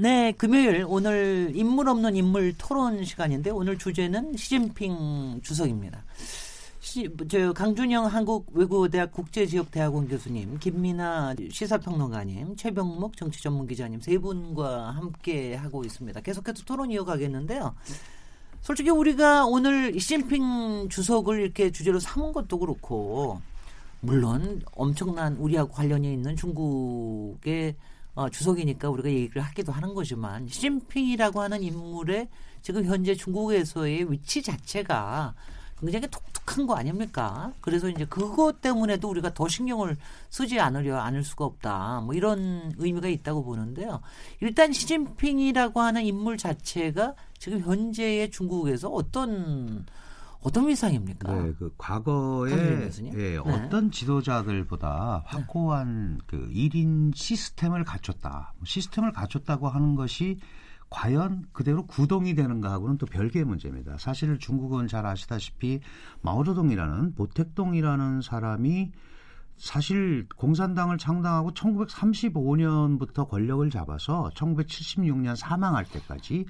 네, 금요일 오늘 인물 없는 인물 토론 시간인데 오늘 주제는 시진핑 주석입니다. 시, 저 강준영 한국외국어대학 국제지역대학원 교수님, 김민아 시사평론가님, 최병목 정치전문기자님 세 분과 함께 하고 있습니다. 계속해서 토론 이어가겠는데요. 솔직히 우리가 오늘 시진핑 주석을 이렇게 주제로 삼은 것도 그렇고 물론 엄청난 우리하고 관련이 있는 중국의 어, 주석이니까 우리가 얘기를 하기도 하는 거지만 시진핑이라고 하는 인물의 지금 현재 중국에서의 위치 자체가 굉장히 독특한 거 아닙니까? 그래서 이제 그것 때문에도 우리가 더 신경을 쓰지 않으려 않을 수가 없다. 뭐 이런 의미가 있다고 보는데요. 일단 시진핑이라고 하는 인물 자체가 지금 현재의 중국에서 어떤 어떤 위상입니까? 네, 그 과거에 예, 네. 어떤 지도자들보다 확고한 그 1인 시스템을 갖췄다. 시스템을 갖췄다고 하는 것이 과연 그대로 구동이 되는가 하고는 또 별개의 문제입니다. 사실 중국은 잘 아시다시피 마오쩌둥이라는 보택동이라는 사람이 사실 공산당을 창당하고 1935년부터 권력을 잡아서 1976년 사망할 때까지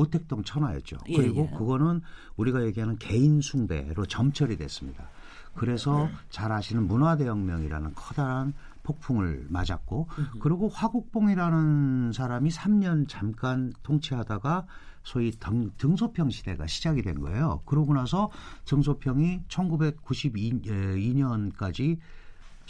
모택동 천하였죠. 예, 그리고 예. 그거는 우리가 얘기하는 개인 숭배로 점철이 됐습니다. 그래서 네. 잘 아시는 문화대혁명이라는 커다란 폭풍을 맞았고 그리고 화국봉이라는 사람이 3년 잠깐 통치하다가 소위 등, 등소평 시대가 시작이 된 거예요. 그러고 나서 등소평이 1992년까지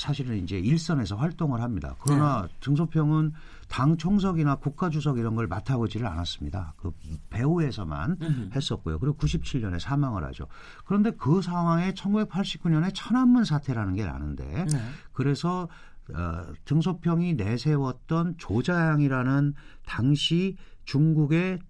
사실은 이제 일선에서 활동을 합니다. 그러나 네. 등소평은 당 총석이나 국가주석 이런 걸 맡아보지를 않았습니다. 그 배후에서만 음흠. 했었고요. 그리고 97년에 사망을 하죠. 그런데 그 상황에 1989년에 천안문 사태라는 게 나는데 네. 그래서 어, 등소평이 내세웠던 조자양이라는 당시 중국의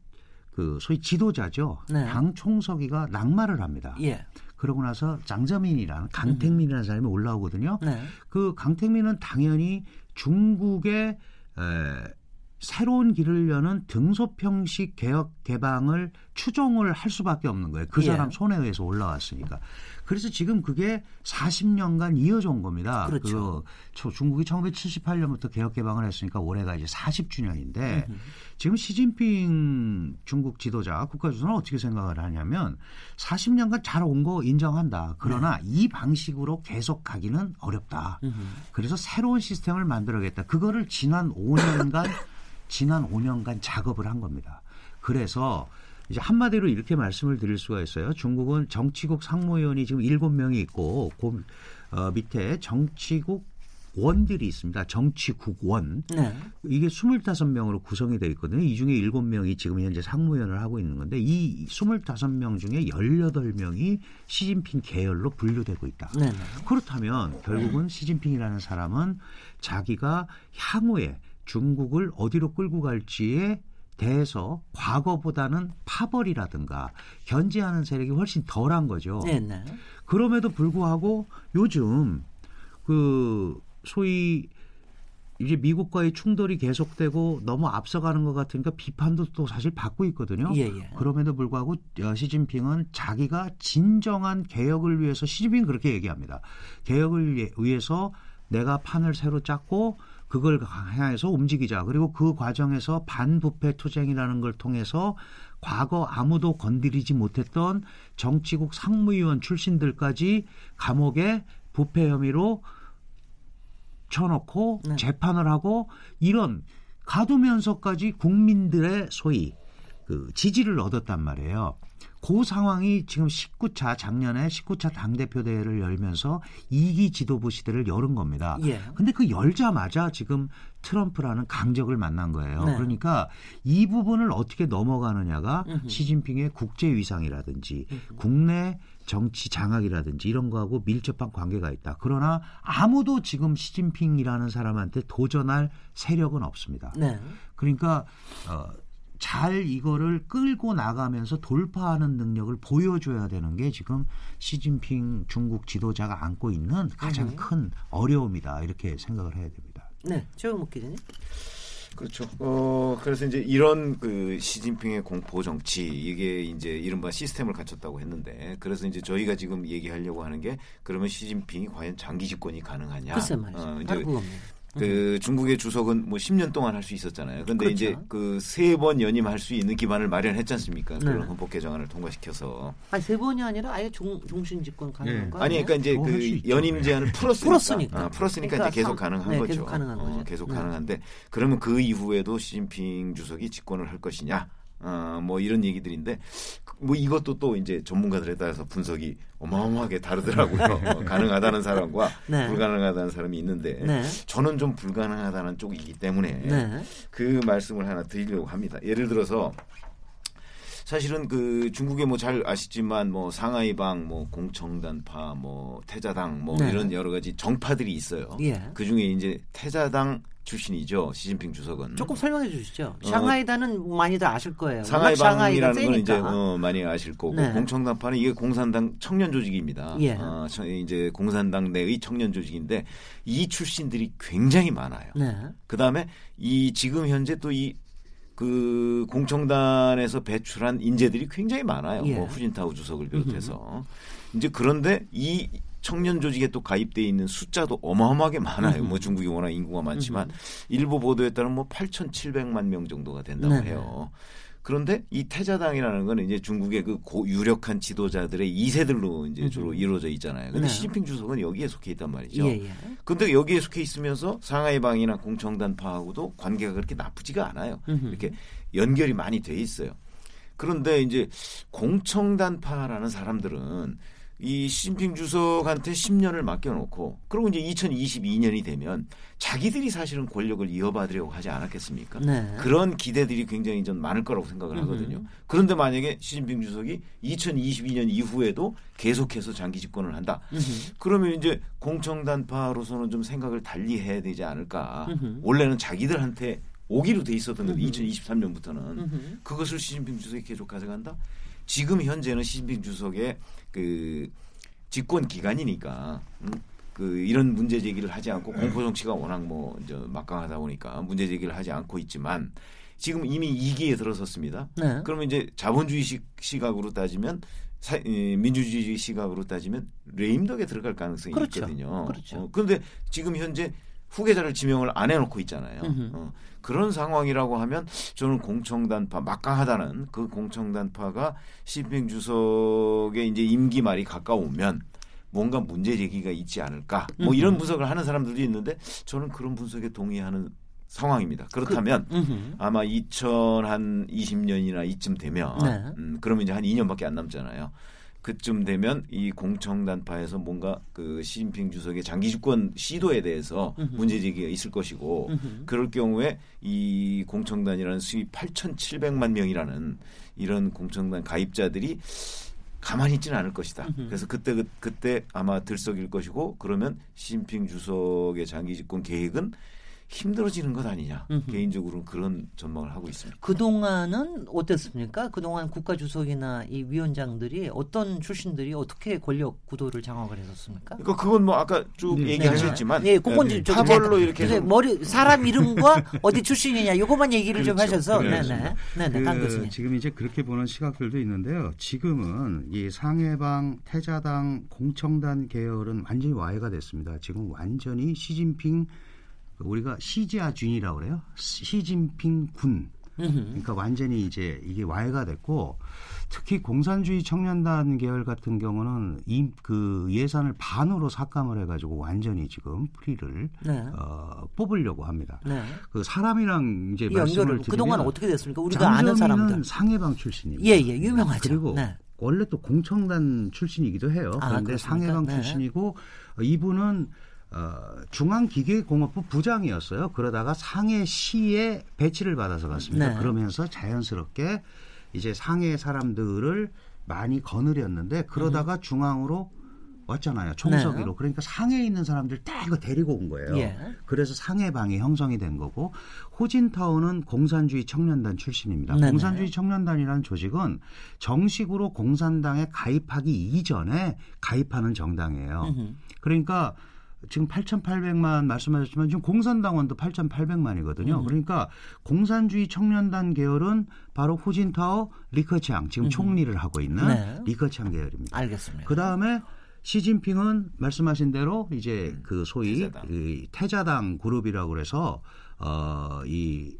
그 소위 지도자죠. 네. 당 총서기가 낙마를 합니다. 예. 그러고 나서 장저민이라는 강택민이라는 사람이 올라오거든요. 네. 그 강택민은 당연히 중국의 에, 새로운 길을 여는 등소평식 개혁 개방을 추종을 할 수밖에 없는 거예요. 그 사람 예. 손에 의해서 올라왔으니까. 그래서 지금 그게 40년간 이어져 온 겁니다. 그렇죠. 그 중국이 1978년부터 개혁 개방을 했으니까 올해가 이제 40주년인데 지금 시진핑 중국 지도자 국가주석은 어떻게 생각을 하냐면 40년간 잘 온 거 인정한다. 그러나 네. 이 방식으로 계속 가기는 어렵다. 음흠. 그래서 새로운 시스템을 만들어야겠다. 그거를 지난 5년간 지난 5년간 작업을 한 겁니다. 그래서 이제 한마디로 이렇게 말씀을 드릴 수가 있어요. 중국은 정치국 상무위원이 지금 7명이 있고 그 어, 밑에 정치국 원들이 있습니다. 정치국원. 네. 이게 25명으로 구성이 되어 있거든요. 이 중에 7명이 지금 현재 상무위원을 하고 있는 건데 이 25명 중에 18명이 시진핑 계열로 분류되고 있다. 네. 그렇다면 결국은 시진핑이라는 사람은 자기가 향후에 중국을 어디로 끌고 갈지에 대해서 과거보다는 파벌이라든가 견제하는 세력이 훨씬 덜한 거죠. 네네. 그럼에도 불구하고 요즘 그 소위 이제 미국과의 충돌이 계속되고 너무 앞서가는 것 같으니까 비판도 또 사실 받고 있거든요. 예, 예. 그럼에도 불구하고 어, 시진핑은 자기가 진정한 개혁을 위해서 시진핑 그렇게 얘기합니다. 개혁을 위해서 내가 판을 새로 짰고 그걸 향해서 움직이자. 그리고 그 과정에서 반부패 투쟁이라는 걸 통해서 과거 아무도 건드리지 못했던 정치국 상무위원 출신들까지 감옥에 부패 혐의로 쳐놓고 네. 재판을 하고 이런 가두면서까지 국민들의 소위 그 지지를 얻었단 말이에요. 그 상황이 지금 19차 작년에 19차 당 대표 대회를 열면서 2기 지도부 시대를 열은 겁니다. 예. 근데 그 열자마자 지금 트럼프라는 강적을 만난 거예요. 네. 그러니까 이 부분을 어떻게 넘어가느냐가 으흠. 시진핑의 국제 위상이라든지 으흠. 국내 정치 장악이라든지 이런 거하고 밀접한 관계가 있다. 그러나 아무도 지금 시진핑이라는 사람한테 도전할 세력은 없습니다. 네. 그러니까 어 잘 이거를 끌고 나가면서 돌파하는 능력을 보여줘야 되는 게 지금 시진핑 중국 지도자가 안고 있는 가장 음. 큰 어려움이다 이렇게 생각을 해야 됩니다. 네, 최영목 기자님. 그렇죠. 어, 그래서 이제 이런 그 시진핑의 공포 정치 이게 이제 이른바 시스템을 갖췄다고 했는데 그래서 이제 저희가 지금 얘기하려고 하는 게 그러면 시진핑이 과연 장기 집권이 가능하냐? 글쎄 말이죠. 어, 바로 이제 그 중국의 주석은 뭐 10년 동안 할 수 있었잖아요. 그런데 그렇죠. 이제 그 세 번 연임할 수 있는 기반을 마련했지 않습니까? 네. 그런 헌법 개정안을 통과시켜서. 아니 세 번이 아니라 아예 종, 종신 집권 가능한 네. 거 아니? 그러니까 이제 어, 그. 연임 제한을 풀었으니까. 풀었으니까. 아, 풀었으니까 그러니까 이제 계속 삼- 가능한 네, 거죠. 계속 가능한 어, 거죠. 계속 네. 가능한데 그러면 그 이후에도 시진핑 주석이 집권을 할 것이냐? 어, 뭐 이런 얘기들인데 뭐 이것도 또 이제 전문가들에 따라서 분석이 어마어마하게 다르더라고요. 어, 가능하다는 사람과 네. 불가능하다는 사람이 있는데 네. 저는 좀 불가능하다는 쪽이기 때문에 네. 그 말씀을 하나 드리려고 합니다. 예를 들어서 사실은 그 중국에 뭐 잘 아시지만 뭐 상하이방, 뭐 공청단파, 뭐 태자당 뭐 네. 이런 여러 가지 정파들이 있어요. 예. 그 중에 이제 태자당 출신이죠. 시진핑 주석은. 조금 설명해 주시죠. 샹하이다는 많이들 아실 거예요. 워낙 상하이 방이라는 건 이제. 어, 많이 아실 거고 네. 공청단파는 이게 공산당 청년 조직입니다. 예. 어, 저- 이제 공산당 내의 청년 조직인데 이 출신들이 굉장히 많아요. 네. 그 다음에 이 지금 현재 또 이 그 공청단에서 배출한 인재들이 굉장히 많아요. 예. 뭐 후진타오 주석을 비롯해서 이제 그런데 이 청년 조직에 또 가입돼 있는 숫자도 어마어마하게 많아요. 뭐 중국이 워낙 인구가 많지만 일부 보도에 따르면 뭐 8,700만 명 정도가 된다고 네네. 해요. 그런데 이 태자당이라는 거는 이제 중국의 그 고, 유력한 지도자들의 2세들로 이제 주로 이루어져 있잖아요. 근데 네. 시진핑 주석은 여기에 속해 있단 말이죠. 예, 예. 근데 여기에 속해 있으면서 상하이 방이나 공청단파하고도 관계가 그렇게 나쁘지가 않아요. 음흠. 이렇게 연결이 많이 돼 있어요. 그런데 이제 공청단파라는 사람들은 이 시진핑 주석한테 10년을 맡겨놓고 그리고 이제 2022년이 되면 자기들이 사실은 권력을 이어받으려고 하지 않았겠습니까? 네. 그런 기대들이 굉장히 좀 많을 거라고 생각을 하거든요. 그런데 만약에 시진핑 주석이 2022년 이후에도 계속해서 장기 집권을 한다. 음흠. 그러면 이제 공청단파로서는 좀 생각을 달리 해야 되지 않을까. 음흠. 원래는 자기들한테 오기로 돼 있었던 건데 음흠. 2023년부터는 음흠. 그것을 시진핑 주석이 계속 가져간다. 지금 현재는 시진핑 주석의 그 집권 기간이니까 음, 그 이런 문제 제기를 하지 않고 공포 정치가 워낙 뭐 이제 막강하다 보니까 문제 제기를 하지 않고 있지만 지금 이미 2기에 들어섰습니다. 네. 그러면 이제 자본주의 시, 시각으로 따지면 사, 이, 민주주의 시각으로 따지면 레임덕에 들어갈 가능성이 그렇죠. 있거든요. 그렇죠. 어, 그런데 지금 현재 후계자를 지명을 안 해놓고 있잖아요. 어, 그런 상황이라고 하면 저는 공청단파 막강하다는 그 공청단파가 시진핑 주석의 이제 임기 말이 가까우면 뭔가 문제 제기가 있지 않을까 뭐 이런 분석을 하는 사람들도 있는데 저는 그런 분석에 동의하는 상황입니다. 그렇다면 음흠. 아마 2020년이나 이쯤 되면 네. 음, 그러면 이제 한 2년밖에 안 남잖아요. 그쯤 되면 이 공청단파에서 뭔가 그 시진핑 주석의 장기 집권 시도에 대해서. 문제 제기가 있을 것이고. 그럴 경우에 이 공청단이라는 수위 8,700만 명이라는 이런 공청단 가입자들이 가만히 있지는 않을 것이다. 그래서 그때 그, 그때 아마 들썩일 것이고 그러면 시진핑 주석의 장기 집권 계획은 힘들어지는 것 아니냐. 음흠. 개인적으로는 그런 전망을 하고 있습니다. 그 동안은 어땠습니까? 그 동안 국가 주석이나 이 위원장들이 어떤 출신들이 어떻게 권력 구도를 장악을 했었습니까? 그러니까 그건 뭐 아까 쭉 네. 얘기하셨지만 네, 그건 네, 좀 타벌로 제가- 이렇게 근데 해서 머리 사람 이름과 어디 출신이냐 요것만 얘기를 좀 그렇죠. 하셔서 그렇죠. 네네 네네 강그 교수님 지금 이제 그렇게 보는 시각들도 있는데요. 지금은 이 상해방, 태자당, 공청단 계열은 완전히 와해가 됐습니다. 지금 완전히 시진핑 우리가 시지아준이라고 그래요. 시진핑 군. 그러니까 완전히 이제 이게 와해가 됐고 특히 공산주의 청년단 계열 같은 경우는 이 그 예산을 반으로 삭감을 해가지고 완전히 지금 프리를 네. 어, 뽑으려고 합니다. 네. 그 사람이랑 이제 이 말씀을 연결을 드리면 그동안 어떻게 됐습니까? 우리가 아는 사람들 상해방 출신입니다. 예, 예, 유명하죠. 그리고 네. 원래 또 공청단 출신이기도 해요. 아, 그런데 그렇습니까? 상해방 네. 출신이고 어, 이분은 어, 중앙기계공업부 부장이었어요. 그러다가 상해시에 배치를 받아서 갔습니다. 네. 그러면서 자연스럽게 이제 상해 사람들을 많이 거느렸는데 그러다가 음. 중앙으로 왔잖아요. 총서기로. 네. 그러니까 상해에 있는 사람들 다 이거 데리고 온 거예요. 예. 그래서 상해방이 형성이 된 거고 호진타오는 공산주의 청년단 출신입니다. 네네. 공산주의 청년단이라는 조직은 정식으로 공산당에 가입하기 이전에 가입하는 정당이에요. 음흠. 그러니까 지금 8,800만 말씀하셨지만 지금 공산당원도 8,800만이거든요. 음. 그러니까 공산주의 청년단 계열은 바로 후진타오, 리커창 지금 총리를 하고 있는 네. 리커창 계열입니다. 알겠습니다. 그 다음에 시진핑은 말씀하신 대로 이제 그 소위 태자당. 그 태자당 그룹이라고 그래서 어이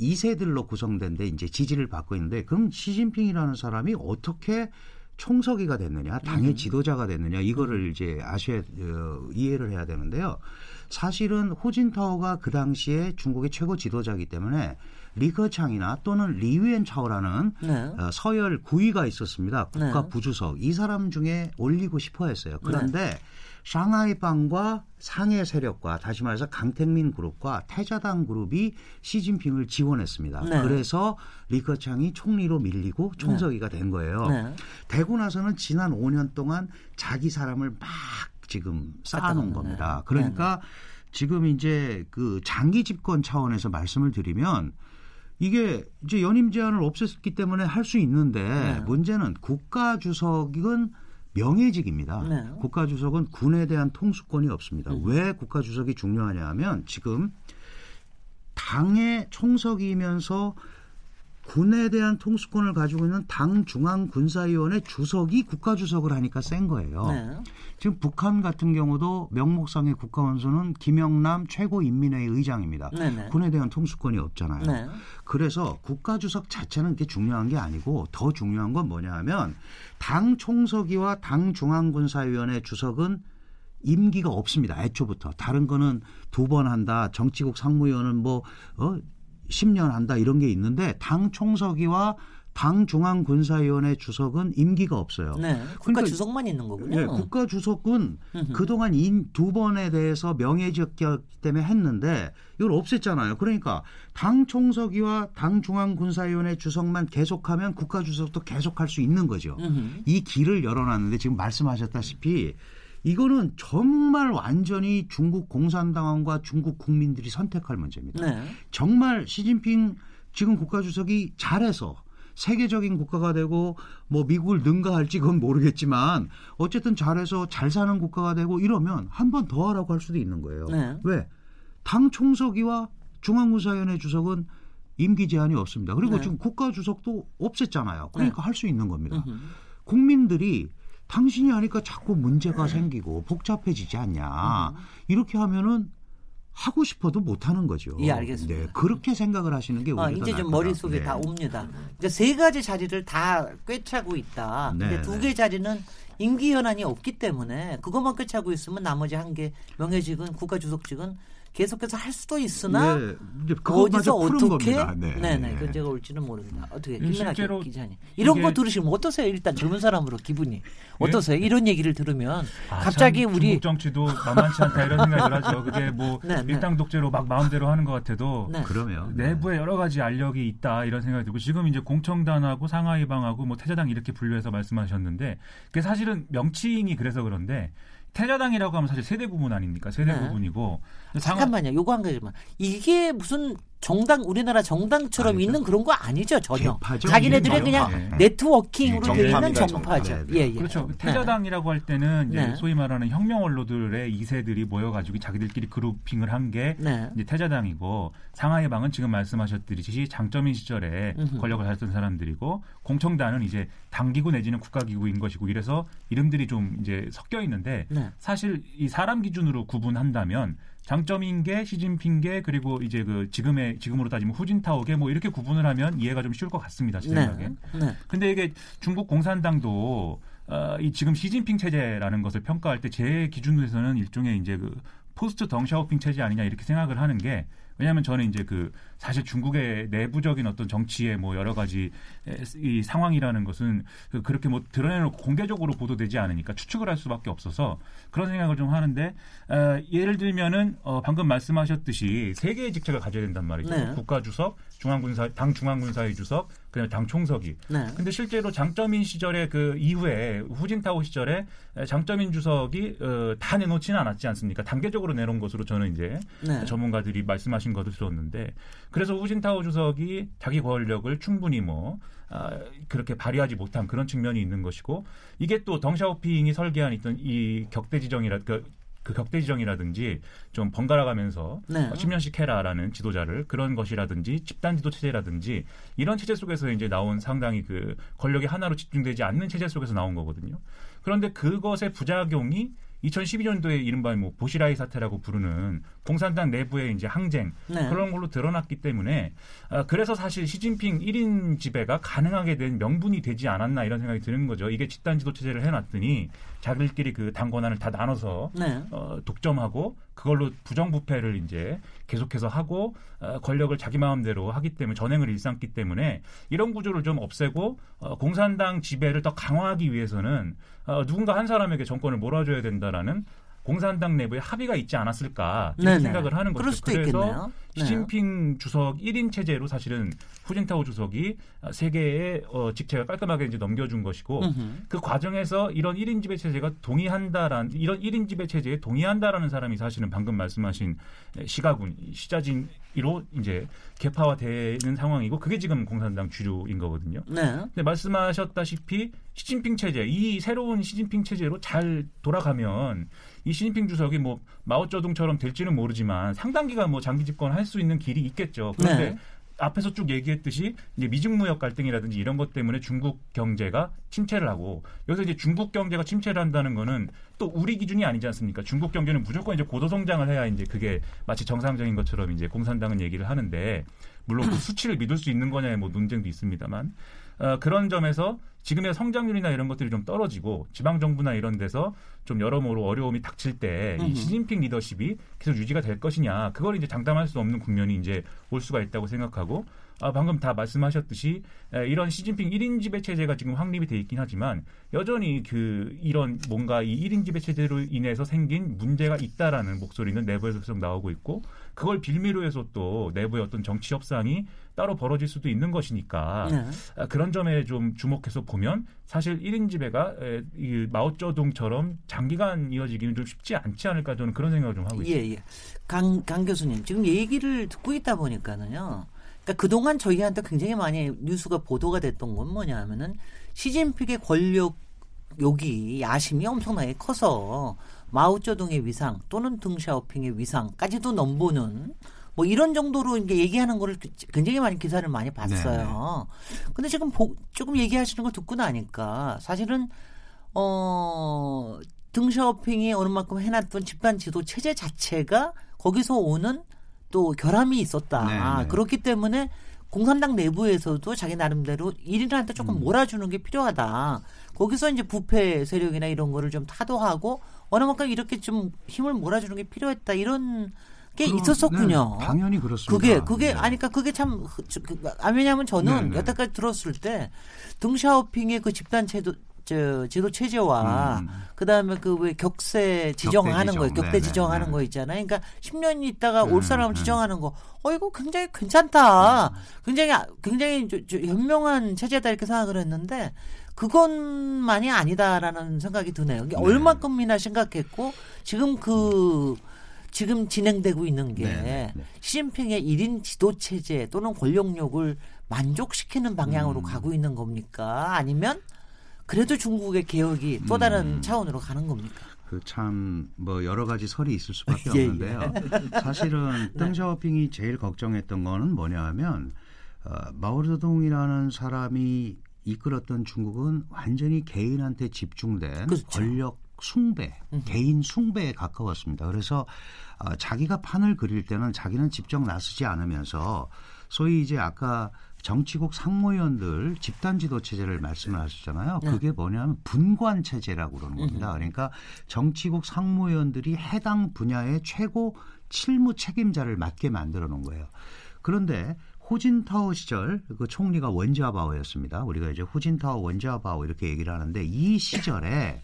2세들로 구성된 데 이제 지지를 받고 있는데 그럼 시진핑이라는 사람이 어떻게 총서기가 됐느냐, 당의 지도자가 됐느냐 이거를 이제 아셔야 어, 이해를 해야 되는데요. 사실은 호진타오가 그 당시에 중국의 최고 지도자이기 때문에 리커창이나 또는 리위엔 차오라는 네. 어, 서열 9위가 있었습니다. 국가 네. 부주석 이 사람 중에 올리고 싶어 했어요. 그런데 상하이방과 상해 세력과 다시 말해서 강택민 그룹과 태자당 그룹이 시진핑을 지원했습니다. 네. 그래서 리커창이 총리로 밀리고 총서기가 된 거예요. 네. 되고 나서는 지난 5년 동안 자기 사람을 막 지금 쌓아놓은 겁니다. 놓네. 그러니까 지금 이제 그 장기 집권 차원에서 말씀을 드리면 이게 이제 연임 제한을 없앴기 때문에 할 수 있는데 네. 문제는 국가 주석은 명예직입니다. 네. 음. 국가 주석은 군에 대한 통수권이 없습니다. 왜 국가 주석이 중요하냐 하면 지금 당의 총석이면서 군에 대한 통수권을 가지고 있는 당 중앙 군사위원회 주석이 국가 주석을 하니까 센 거예요. 네. 지금 북한 같은 경우도 명목상의 국가 원수는 김영남 최고인민회의 의장입니다. 네네. 군에 대한 통수권이 없잖아요. 네. 그래서 국가 주석 자체는 그게 중요한 게 아니고 더 중요한 건 뭐냐 하면 당 총서기와 당 중앙 군사위원회 주석은 임기가 없습니다. 애초부터. 다른 거는 두 번 한다. 정치국 상무위원은 뭐, 어, 10년 한다. 이런 게 있는데 당 총서기와 당 중앙 군사위원회 주석은 임기가 없어요. 네. 국가 그러니까 주석만 있는 거군요. 예, 국가 주석은 음흠. 그동안 인두 번에 대해서 명예직이었기 때문에 했는데 이걸 없앴잖아요. 그러니까 당 총서기와 당 중앙 군사위원회 주석만 계속하면 국가 주석도 계속할 수 있는 거죠. 음흠. 이 길을 열어놨는데 지금 말씀하셨다시피 이거는 정말 완전히 중국 공산당원과 중국 국민들이 선택할 문제입니다. 네. 정말 시진핑 지금 국가주석이 잘해서 세계적인 국가가 되고 뭐 미국을 능가할지 그건 모르겠지만 어쨌든 잘해서 잘 사는 국가가 되고 이러면 한 번 더 하라고 할 수도 있는 거예요. 네. 왜? 당 총서기와 중앙군사위원회 주석은 임기 제한이 없습니다. 그리고 네. 지금 국가 주석도 없앴잖아요. 그러니까 할수 있는 겁니다. 음흠. 국민들이 당신이 하니까 자꾸 문제가 생기고 복잡해지지 않냐. 이렇게 하면은 하고 싶어도 못 하는 거죠. 예, 알겠습니다. 네, 그렇게 생각을 하시는 게 어, 오히려 더 이제 좀. 머릿속에 네. 다 옵니다. 이제 세 가지 자리를 다 꿰차고 있다. 근데 네, 두 네. 개 자리는 임기 현안이 없기 때문에 그것만 꿰차고 있으면 나머지 한 개 명예직은 국가주석직은 계속해서 할 수도 있으나 네, 이제 그것마저 어디서 어떻게 겁니다. 네. 네 네 그 제가 올지는 모릅니다. 어떻게 예, 김민아 기자님 이런 이게- 거 들으시면 어떠세요? 일단 젊은 사람으로 기분이 어떠세요? 이런 얘기를 들으면 아, 갑자기 참 우리 중국 정치도 만만치 않다 이런 생각을 하죠. 그게 뭐 네, 네. 일당 독재로 막 마음대로 하는 것 같아도 네. 그러면 내부에 여러 가지 알력이 있다 이런 생각이 들고 지금 이제 공청단하고 상하이방하고 뭐 태자당 이렇게 분류해서 말씀하셨는데 그게 사실은 명칭이 그래서 그런데 태자당이라고 하면 사실 세대 구분 아닙니까? 세대 네. 구분이고 잠깐만요. 요거 한 가지만. 이게 무슨 정당 우리나라 정당처럼 아니죠. 있는 그런 거 아니죠 전혀. 개파죠. 자기네들의 개파. 그냥 네. 네트워킹으로 네, 되어 있는 정파죠. 정파. 예, 예. 그렇죠. 네. 태자당이라고 할 때는 네. 소위 말하는 혁명 원로들의 2세들이 모여가지고 자기들끼리 그룹핑을 한게 네. 이제 태자당이고 상하이방은 지금 말씀하셨듯이 장점인 시절에 음흠. 권력을 샀던 사람들이고 공청단은 이제 당기구 내지는 국가기구인 것이고 이래서 이름들이 좀 이제 섞여 있는데 네. 사실 이 사람 기준으로 구분한다면 장점인 게 시진핑계 그리고 이제 그 지금의 지금으로 따지면 후진타오게 뭐 이렇게 구분을 하면 이해가 좀 쉬울 것 같습니다. 제 생각에. 네. 네. 근데 이게 중국 공산당도 어, 이 지금 시진핑 체제라는 것을 평가할 때 제 기준에서는 일종의 이제 그 포스트 덩샤오핑 체제 아니냐 이렇게 생각을 하는 게 왜냐하면 저는 이제 그 사실 중국의 내부적인 어떤 정치의 뭐 여러 가지 에, 이 상황이라는 것은 그- 그렇게 뭐 드러내놓고 공개적으로 보도되지 않으니까 추측을 할 수밖에 없어서 그런 생각을 좀 하는데 어, 예를 들면은 어, 방금 말씀하셨듯이 세 개의 직책을 가져야 된단 말이죠. 네. 국가 주석, 중앙군사 당 중앙군사위 주석, 그다음에 당 총석이. 네. 근데 실제로 장점인 시절에 그 이후에 후진타오 시절에 장점인 주석이 어, 다 내놓지는 않았지 않습니까? 단계적으로 내놓은 것으로 저는 이제 네. 전문가들이 말씀하신 것을 들었는데 그래서 후진타오 주석이 자기 권력을 충분히 뭐 아, 그렇게 발휘하지 못한 그런 측면이 있는 것이고 이게 또 덩샤오핑이 설계한 있던 이 격대 지정이라 그, 그 격대 지정이라든지 좀 번갈아 가면서 네. 어, 10년씩 해라라는 지도자를 그런 것이라든지 집단 지도 체제라든지 이런 체제 속에서 이제 나온 상당히 그 권력이 하나로 집중되지 않는 체제 속에서 나온 거거든요. 그런데 그것의 부작용이 2012년도에 이른바 뭐 보시라이 사태라고 부르는 공산당 내부의 이제 항쟁 네. 그런 걸로 드러났기 때문에 아, 그래서 사실 시진핑 1인 지배가 가능하게 된 명분이 되지 않았나 이런 생각이 드는 거죠. 이게 집단 지도 체제를 해놨더니 자기들끼리 그 당 권한을 다 나눠서 네. 어, 독점하고 그걸로 부정부패를 이제 계속해서 하고 어, 권력을 자기 마음대로 하기 때문에 전행을 일삼기 때문에 이런 구조를 좀 없애고 어, 공산당 지배를 더 강화하기 위해서는 어, 누군가 한 사람에게 정권을 몰아줘야 된다라는 공산당 내부에 합의가 있지 않았을까 이런 네네. 생각을 하는 거죠. 그래서 있겠네요. 네. 시진핑 주석 1인 체제로 사실은 후진타오 주석이 어, 세계의 어, 직책을 깔끔하게 이제 넘겨준 것이고 음흠. 그 과정에서 이런 1인 지배 체제가 동의한다라는 이런 1인 지배 체제에 동의한다라는 사람이 사실은 방금 말씀하신 시가군 시자진으로 이제 개파화되는 상황이고 그게 지금 공산당 주류인 거거든요. 네. 근데 말씀하셨다시피 시진핑 체제, 이 새로운 시진핑 체제로 잘 돌아가면 이 시진핑 주석이 뭐 마오쩌둥처럼 될지는 모르지만 상당 기간 뭐 장기 집권 할 수 있는 길이 있겠죠. 그런데 네. 앞에서 쭉 얘기했듯이 이제 미중무역 갈등이라든지 이런 것 때문에 중국 경제가 침체를 하고 여기서 이제 중국 경제가 침체를 한다는 거는 또 우리 기준이 아니지 않습니까? 중국 경제는 무조건 이제 고도 성장을 해야 이제 그게 마치 정상적인 것처럼 이제 공산당은 얘기를 하는데 물론 그 수치를 믿을 수 있는 거냐의 뭐 논쟁도 있습니다만 어, 그런 점에서 지금의 성장률이나 이런 것들이 좀 떨어지고 지방 정부나 이런 데서 좀 여러모로 어려움이 닥칠 때 이. 시진핑 리더십이 계속 유지가 될 것이냐 그걸 이제 장담할 수 없는 국면이 이제 올 수가 있다고 생각하고 아, 방금 다 말씀하셨듯이 에, 이런 시진핑 1인 지배 체제가 지금 확립이 돼 있긴 하지만 여전히 그 이런 뭔가 이 1인 지배 체제로 인해서 생긴 문제가 있다라는 목소리는 내부에서 계속 나오고 있고 그걸 빌미로 해서 또 내부의 어떤 정치 협상이 따로 벌어질 수도 있는 것이니까 네. 아, 그런 점에 좀 주목해서 보면 사실 1인 지배가 에, 이 마오쩌둥처럼 장기간 이어지기는 좀 쉽지 않지 않을까 저는 그런 생각을 좀 하고 있습니다. 예, 예. 강, 강 교수님, 지금 얘기를 듣고 있다 보니까는요. 그러니까 그동안 저희한테 굉장히 많이 뉴스가 보도가 됐던 건 뭐냐 하면은 시진핑의 권력 욕이 야심이 엄청나게 커서 마오쩌둥의 위상 또는 등샤오핑의 위상까지도 넘보는 뭐 이런 정도로 이제 얘기하는 거를 굉장히 많이 기사를 많이 봤어요. 근데 지금 보, 조금 얘기하시는 걸 듣고 나니까 사실은 어 등샤오핑이 어느 만큼 해놨던 집단 지도 체제 자체가 거기서 오는 또 결함이 있었다. 네, 네. 그렇기 때문에 공산당 내부에서도 자기 나름대로 일인한테 조금 음. 몰아주는 게 필요하다. 거기서 이제 부패 세력이나 이런 거를 좀 타도하고 어느 만큼 이렇게 좀 힘을 몰아주는 게 필요했다. 이런 게 그럼, 있었었군요. 네, 당연히 그렇습니다. 그게 그게 네. 아니 그러니까 그게 참 그, 그, 아, 왜냐하면 저는 네, 네. 여태까지 들었을 때 등샤오핑의 그 집단 제도 저 지도 체제와 음. 그다음에 그 왜 격세 지정하는 지정. 거 격대 네, 네, 지정하는 네. 거 있잖아요. 그러니까 10년 있다가 네, 올 사람을 네. 지정하는 거. 어 이거 굉장히 괜찮다. 굉장히 아- 굉장히 저, 저 현명한 체제다 이렇게 생각을 했는데 그것만이 아니다라는 생각이 드네요. 이게 네. 얼마큼이나 심각했고 지금 그 지금 진행되고 있는 게 네, 네, 네. 시진핑의 1인 지도 체제 또는 권력욕을 만족시키는 방향으로 음. 가고 있는 겁니까? 아니면 그래도 중국의 개혁이 또 다른 음. 차원으로 가는 겁니까? 그 참 뭐 여러 가지 설이 있을 수밖에 예, 예. 없는데요. 사실은 덩샤오핑이 제일 걱정했던 거는 뭐냐하면 어, 마오쩌둥이라는 사람이 이끌었던 중국은 완전히 개인한테 집중된 그렇죠. 권력 숭배, 음. 개인 숭배에 가까웠습니다. 그래서 어, 자기가 판을 그릴 때는 자기는 직접 나서지 않으면서 소위 이제 아까 정치국 상무위원들 집단 지도 체제를 말씀을 하셨잖아요. 네. 그게 뭐냐면 분관 체제라고 그러는 겁니다. 그러니까 정치국 상무위원들이 해당 분야의 최고 실무 책임자를 맡게 만들어 놓은 거예요. 그런데 호진타오 시절 그 총리가 원자바오였습니다. 우리가 이제 호진타오 원자바오 이렇게 얘기를 하는데 이 시절에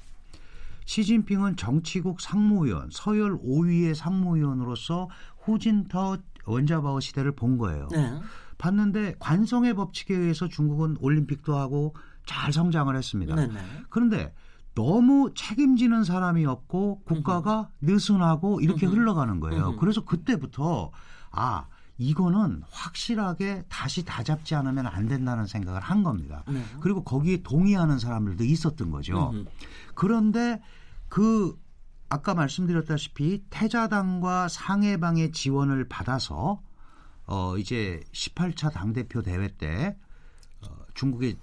시진핑은 정치국 상무위원, 서열 5위의 상무위원으로서 호진타오 원자바오 시대를 본 거예요. 네. 봤는데 관성의 법칙에 의해서 중국은 올림픽도 하고 잘 성장을 했습니다. 네, 네. 그런데 너무 책임지는 사람이 없고 국가가 느슨하고 이렇게. 흘러가는 거예요. 그래서 그때부터 아 이거는 확실하게 다시 다잡지 않으면 안 된다는 생각을 한 겁니다. 네. 그리고 거기에 동의하는 사람들도 있었던 거죠. 그런데 그 아까 말씀드렸다시피 태자당과 상해방의 지원을 받아서 어 이제 18차 당대표 대회 때 어, 중국의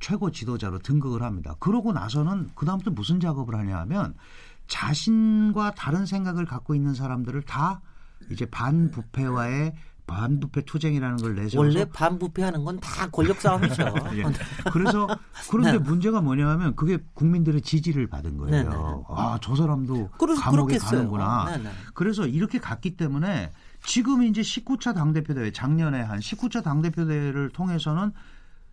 최고 지도자로 등극을 합니다. 그러고 나서는 그다음부터 무슨 작업을 하냐 하면 자신과 다른 생각을 갖고 있는 사람들을 다 이제 반부패와의 반부패 투쟁이라는 걸 내세워서 원래 반부패하는 건 다 권력 싸움이죠. 예. 그래서 그런데 네. 문제가 뭐냐면 그게 국민들의 지지를 받은 거예요. 네, 네. 아, 저 사람도 감옥에 그렇겠어요. 가는구나. 네, 네. 그래서 이렇게 갔기 때문에 지금 이제 19차 당대표 대회 작년에 한 19차 당대표 대회를 통해서는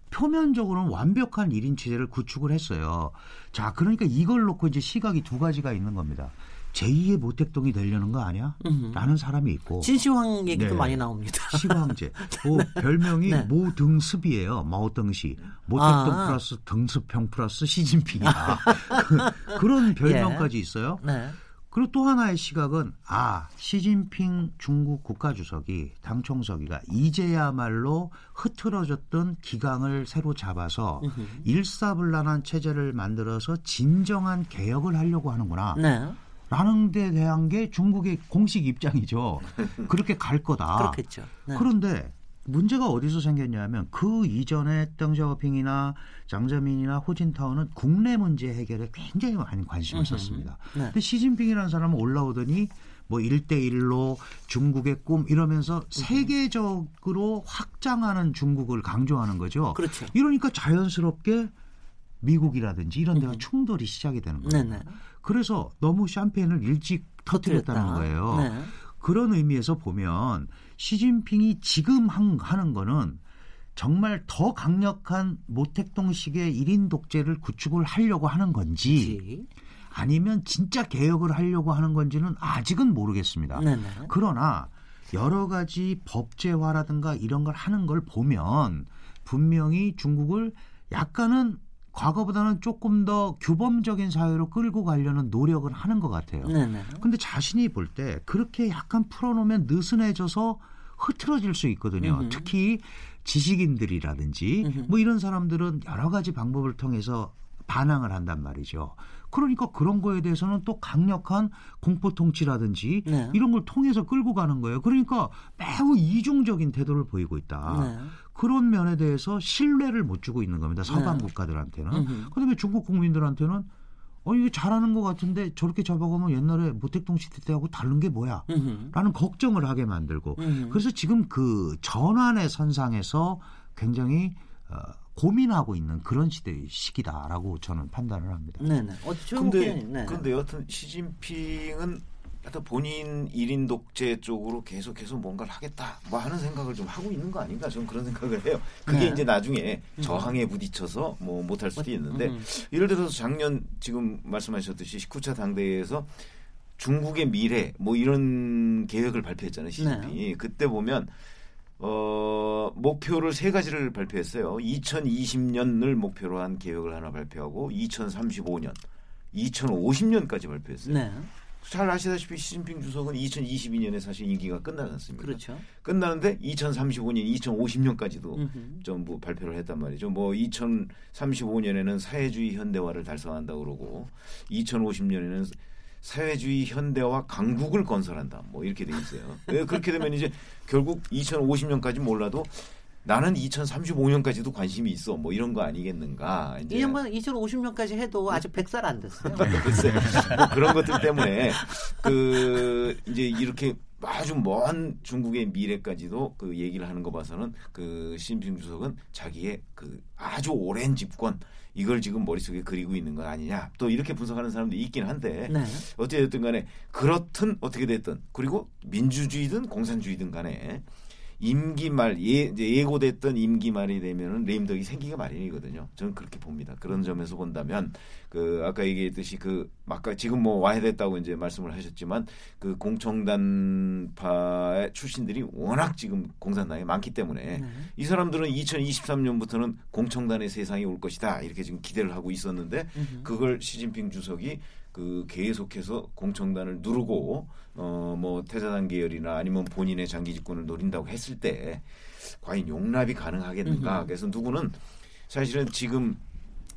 표면적으로는 완벽한 1인 체제를 구축을 했어요. 자, 그러니까 이걸 놓고 이제 시각이 두 가지가 있는 겁니다. 제2의 모택동이 되려는 거 아니야? 음흠. 라는 사람이 있고 진시황 얘기도 네. 많이 나옵니다. 시황제. 그 별명이 네. 모등습이에요. 마오등시. 모택동 아. 플러스 등습형 플러스 시진핑이다. 그, 그런 별명까지 예. 있어요. 네. 그리고 또 하나의 시각은 아 시진핑 중국 국가주석이 당 총서기가 이제야말로 흐트러졌던 기강을 새로 잡아서. 일사불란한 체제를 만들어서 진정한 개혁을 하려고 하는구나. 네. 라는 데 대한 게 중국의 공식 입장이죠. 그렇게 갈 거다. 그렇겠죠. 네. 그런데 문제가 어디서 생겼냐면 그 이전에 덩샤오핑이나 장자민이나 호진타오는 국내 문제 해결에 굉장히 많은 관심을. 썼습니다. 네. 근데 시진핑이라는 사람은 올라오더니 뭐 1대1로 중국의 꿈 이러면서 세계적으로 확장하는 중국을 강조하는 거죠. 그렇죠. 이러니까 자연스럽게 미국이라든지 이런 데가 충돌이 시작이 되는 거예요. 네네. 그래서 너무 샴페인을 일찍 터뜨렸다는 터뜨렸다. 거예요. 네. 그런 의미에서 보면 시진핑이 지금 한, 하는 거는 정말 더 강력한 모택동식의 1인 독재를 구축을 하려고 하는 건지 지. 아니면 진짜 개혁을 하려고 하는 건지는 아직은 모르겠습니다. 네네. 그러나 여러 가지 법제화라든가 이런 걸 하는 걸 보면 분명히 중국을 약간은 과거보다는 조금 더 규범적인 사회로 끌고 가려는 노력을 하는 것 같아요. 네네. 근데 자신이 볼 때 그렇게 약간 풀어놓으면 느슨해져서 흐트러질 수 있거든요. 음흠. 특히 지식인들이라든지 음흠. 뭐 이런 사람들은 여러 가지 방법을 통해서 반항을 한단 말이죠. 그러니까 그런 거에 대해서는 또 강력한 공포 통치라든지 네. 이런 걸 통해서 끌고 가는 거예요. 그러니까 매우 이중적인 태도를 보이고 있다. 네. 그런 면에 대해서 신뢰를 못 주고 있는 겁니다. 서방 네. 국가들한테는. 음흠. 그다음에 중국 국민들한테는 어 이거 잘하는 것 같은데 저렇게 잡아가면 옛날에 모택동 시대 때하고 다른 게 뭐야? 음흠. 라는 걱정을 하게 만들고 음흠. 그래서 지금 그 전환의 선상에서 굉장히 어, 고민하고 있는 그런 시대 시기다라고 저는 판단을 합니다. 네네. 어, 근데 네. 근데 여튼 시진핑은 하여튼 본인 1인 독재 쪽으로 계속 계속 뭔가를 하겠다 뭐 하는 생각을 좀 하고 있는 거 아닌가 저는 그런 생각을 해요. 그게 네. 이제 나중에 저항에 부딪혀서 뭐 못할 수도 있는데 음. 예를 들어서 작년 지금 말씀하셨듯이 19차 당대회에서 중국의 미래 뭐 이런 계획을 발표했잖아요 시진핑이 그때 보면 어 목표를 세 가지를 발표했어요 2020년을 목표로 한 계획을 하나 발표하고 2035년 2050년까지 발표했어요 네. 잘 아시다시피 시진핑 주석은 2022년에 사실 임기가 끝나지 않습니까 그렇죠. 끝나는데 2035년 2050년까지도 음흠. 전부 발표를 했단 말이죠. 뭐 2035년에는 사회주의 현대화를 달성한다 그러고 2050년에는 사회주의 현대화 강국을 건설한다. 뭐 이렇게 돼 있어요. 예, 그렇게 되면 이제 결국 2050년까지 몰라도 나는 2035년까지도 관심이 있어. 뭐 이런 거 아니겠는가. 이제 이제 뭐 2050년까지 해도 아직 100살 안 됐어요. 글쎄, 뭐 그런 것들 때문에 그 이제 이렇게 아주 먼 중국의 미래까지도 그 얘기를 하는 거 봐서는 그 시진핑 주석은 자기의 그 아주 오랜 집권 이걸 지금 머릿속에 그리고 있는 건 아니냐 또 이렇게 분석하는 사람도 있긴 한데 네. 어찌됐든 간에 그렇든 어떻게 됐든 그리고 민주주의든 공산주의든 간에 임기 말 예, 예고됐던 임기 말이 되면은 레임덕이 생기가 마련이거든요. 저는 그렇게 봅니다. 그런 점에서 본다면 그 아까 얘기했듯이 그 아까 지금 뭐 와해됐다고 이제 말씀을 하셨지만 그 공청단파 출신들이 워낙 지금 공산당에 많기 때문에 네. 이 사람들은 2023년부터는 공청단의 세상이 올 것이다 이렇게 지금 기대를 하고 있었는데 음흠. 그걸 시진핑 주석이 그 계속해서 공청단을 누르고 어뭐 태자당 계열이나 아니면 본인의 장기 집권을 노린다고 했을 때 과연 용납이 가능하겠는가? 그래서 누구는 사실은 지금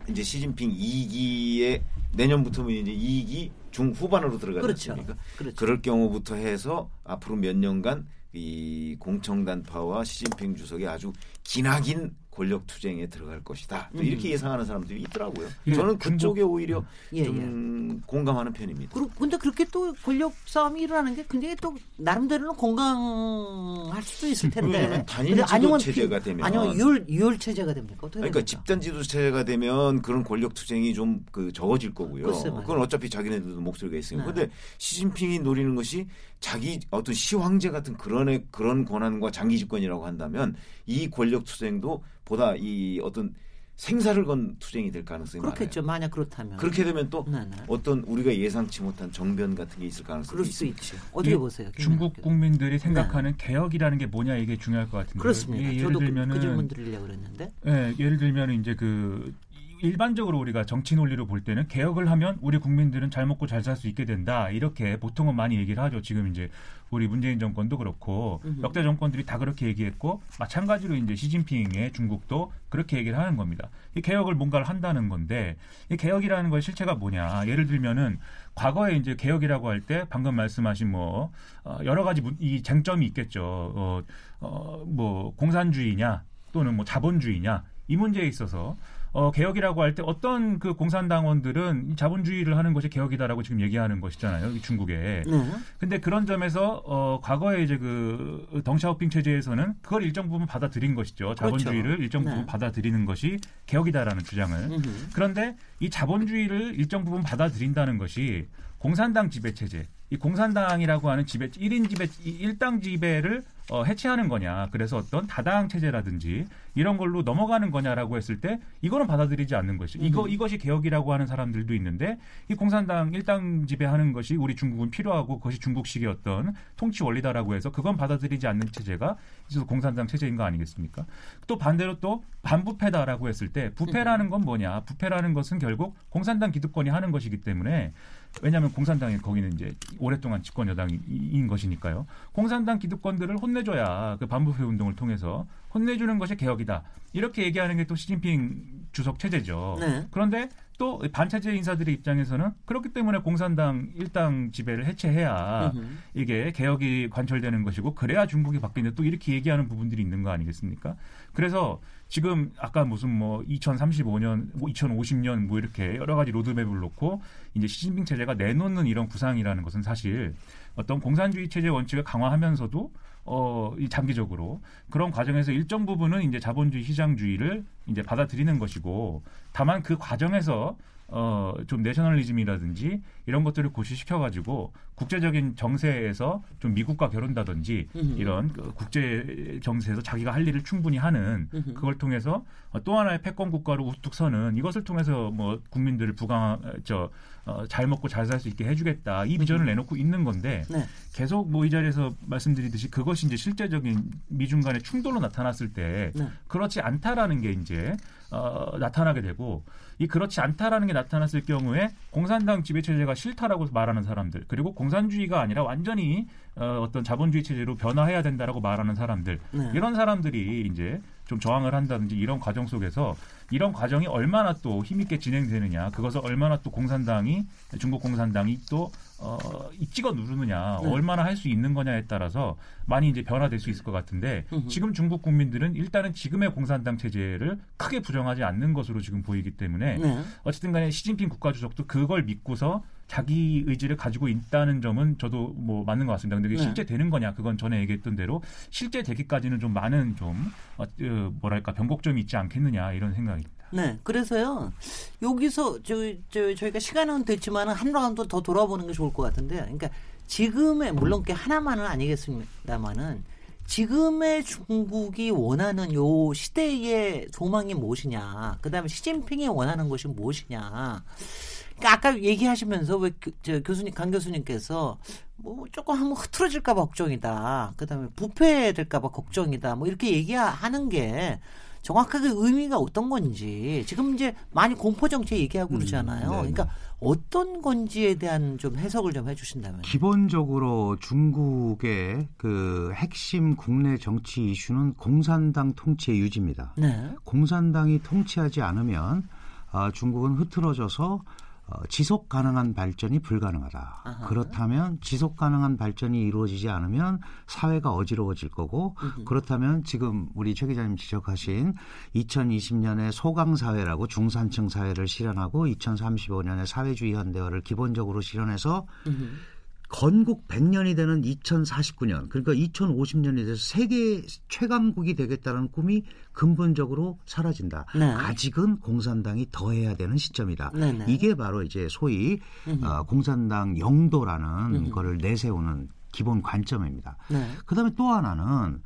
이제 시진핑 2기에 내년부터면 이제 2기 중후반으로 들어가지 그렇죠. 않습니까? 그렇죠. 그럴 경우부터 해서 앞으로 몇 년간 이 공청단파와 시진핑 주석이 아주 기나긴 권력 투쟁에 들어갈 것이다. 또 이렇게 음. 예상하는 사람들이 있더라고요. 예, 저는 그쪽에 오히려 예, 좀 공감하는 편입니다. 그리고 근데 그렇게 또 권력 싸움이 일어나는 게 굉장히 또 나름대로는 건강할 수도 있을 텐데. 단일 지도 체제가 피- 되면 아니면 유혈 유혈 체제가 됩니까? 그러니까 됩니까? 집단 지도 체제가 되면 그런 권력 투쟁이 좀 그 적어질 거고요. 글쎄. 그건 어차피 자기네들도 목소리가 있으니까. 네. 근데 시진핑이 노리는 것이 자기 어떤 시황제 같은 그런 애- 그런 권한과 장기 집권이라고 한다면 이 권력 투쟁도 보다 이 어떤 생사를 건 투쟁이 될 가능성이 그렇겠죠. 많아요. 만약 그렇다면. 그렇게 되면 또 네, 네. 어떤 우리가 예상치 못한 정변 같은 게 있을 가능성이 그럴 수 있습니다. 있죠. 어떻게 이 보세요? 중국 국민들이 생각하는 개혁이라는 게 뭐냐 이게 중요할 것 같은데. 그렇습니다. 예, 저도 예를 그, 그 들면은 질문 드리려고 그랬는데. 예, 예를 들면 이제 그 일반적으로 우리가 정치 논리로 볼 때는 개혁을 하면 우리 국민들은 잘 먹고 잘 살 수 있게 된다 이렇게 보통은 많이 얘기를 하죠. 지금 이제 우리 문재인 정권도 그렇고. 역대 정권들이 다 그렇게 얘기했고 마찬가지로 이제 시진핑의 중국도 그렇게 얘기를 하는 겁니다. 이 개혁을 뭔가를 한다는 건데 이 개혁이라는 걸 실체가 뭐냐? 예를 들면은 과거에 이제 개혁이라고 할 때 방금 말씀하신 뭐 어, 여러 가지 문- 이 쟁점이 있겠죠. 어, 어, 뭐 공산주의냐 또는 뭐 자본주의냐 이 문제에 있어서 어, 개혁이라고 할 때 어떤 그 공산당원들은 이 자본주의를 하는 것이 개혁이다라고 지금 얘기하는 것이잖아요. 이 중국에. 네. 근데 그런 점에서 어 과거에 이제 그 덩샤오핑 체제에서는 그걸 일정 부분 받아들인 것이죠. 자본주의를 일정 부분 네. 받아들이는 것이 개혁이다라는 주장을. 음흠. 그런데 이 자본주의를 일정 부분 받아들인다는 것이 공산당 지배 체제, 이 공산당이라고 하는 지배 1인 지배 이 1당 지배를 어, 해체하는 거냐. 그래서 어떤 다당 체제라든지 이런 걸로 넘어가는 거냐라고 했을 때 이거는 받아들이지 않는 것이. 이거 음. 이것이 개혁이라고 하는 사람들도 있는데 이 공산당 1당 지배하는 것이 우리 중국은 필요하고 그것이 중국식의 어떤 통치 원리다라고 해서 그건 받아들이지 않는 체제가 있어서 공산당 체제인 거 아니겠습니까? 또 반대로 또 반부패다라고 했을 때 부패라는 건 뭐냐? 부패라는 것은 결국 공산당 기득권이 하는 것이기 때문에 왜냐하면 공산당이 거기는 이제 오랫동안 집권 여당인 것이니까요. 공산당 기득권들을 혼내줘야 그 반부패 운동을 통해서 혼내주는 것이 개혁이다. 이렇게 얘기하는 게 또 시진핑 주석 체제죠. 네. 그런데 또 반체제 인사들의 입장에서는 그렇기 때문에 공산당 일당 지배를 해체해야 음흠. 이게 개혁이 관철되는 것이고 그래야 중국이 바뀌는데 또 이렇게 얘기하는 부분들이 있는 거 아니겠습니까? 그래서 지금 아까 무슨 뭐 2035년, 뭐 2050년 뭐 이렇게 여러 가지 로드맵을 놓고 이제 시진핑 체제가 내놓는 이런 구상이라는 것은 사실 어떤 공산주의 체제 원칙을 강화하면서도 어, 이 장기적으로 그런 과정에서 일정 부분은 이제 자본주의 시장주의를 이제 받아들이는 것이고 다만 그 과정에서 어, 좀 내셔널리즘이라든지 이런 것들을 고시시켜가지고 국제적인 정세에서 좀 미국과 결혼다든지 음흠. 이런 그 국제 정세에서 자기가 할 일을 충분히 하는 음흠. 그걸 통해서 어, 또 하나의 패권 국가로 우뚝 서는 이것을 통해서 뭐 국민들을 부강 저잘 먹고 잘 살 수 있게 해주겠다 이 비전을 내놓고 있는 건데 네. 계속 뭐 이 자리에서 말씀드리듯이 그것이 이제 실제적인 미중 간의 충돌로 나타났을 때 네. 그렇지 않다라는 게 이제 어, 나타나게 되고 이 그렇지 않다라는 게 나타났을 경우에 공산당 지배 체제가 싫다라고 말하는 사람들 그리고 공산주의가 아니라 완전히 어, 어떤 자본주의 체제로 변화해야 된다라고 말하는 사람들 네. 이런 사람들이 이제 좀 저항을 한다든지 이런 과정 속에서 이런 과정이 얼마나 또 힘있게 진행되느냐 그것을 얼마나 또 공산당이 중국 공산당이 또 어, 이 찍어 누르느냐 네. 얼마나 할 수 있는 거냐에 따라서 많이 이제 변화될 수 있을 것 같은데. 지금 중국 국민들은 일단은 지금의 공산당 체제를 크게 부정하지 않는 것으로 지금 보이기 때문에 네. 어쨌든 간에 시진핑 국가주석도 그걸 믿고서 자기 의지를 가지고 있다는 점은 저도 뭐 맞는 것 같습니다. 근데 이게 네. 실제 되는 거냐? 그건 전에 얘기했던 대로 실제 되기까지는 좀 많은 좀 어, 어, 뭐랄까 변곡점이 있지 않겠느냐 이런 생각입니다. 네, 그래서요 여기서 저, 저 저희가 시간은 됐지만 한 라운드 더 돌아보는 게 좋을 것 같은데, 그러니까 지금의 물론 그 하나만은 아니겠습니다만은 지금의 중국이 원하는 요 시대의 소망이 무엇이냐, 그 다음에 시진핑이 원하는 것이 무엇이냐. 그러니까 아까 얘기하시면서 왜 교, 저 교수님 강 교수님께서 뭐 조금 한번 흐트러질까 봐 걱정이다. 그다음에 부패될까 봐 걱정이다. 뭐 이렇게 얘기하는 게 정확하게 의미가 어떤 건지 지금 이제 많이 공포 정책 얘기하고 그러잖아요. 네, 네. 그러니까 어떤 건지에 대한 좀 해석을 좀 해주신다면. 기본적으로 중국의 그 핵심 국내 정치 이슈는 공산당 통치의 유지입니다. 네. 공산당이 통치하지 않으면 아, 중국은 흐트러져서 어, 지속 가능한 발전이 불가능하다. 아하. 그렇다면 지속 가능한 발전이 이루어지지 않으면 사회가 어지러워질 거고 그렇다면 지금 우리 최 기자님 지적하신 2020년에 소강 사회라고 중산층 사회를 실현하고 2035년에 사회주의 현대화를 기본적으로 실현해서 음. 건국 100년이 되는 2049년 그러니까 2050년이 돼서 세계 최강국이 되겠다는 꿈이 근본적으로 사라진다. 네. 아직은 공산당이 더 해야 되는 시점이다. 네 네. 이게 바로 이제 소위 음흠. 어, 공산당 영도라는 음흠. 거를 내세우는 기본 관점입니다. 네. 그다음에 또 하나는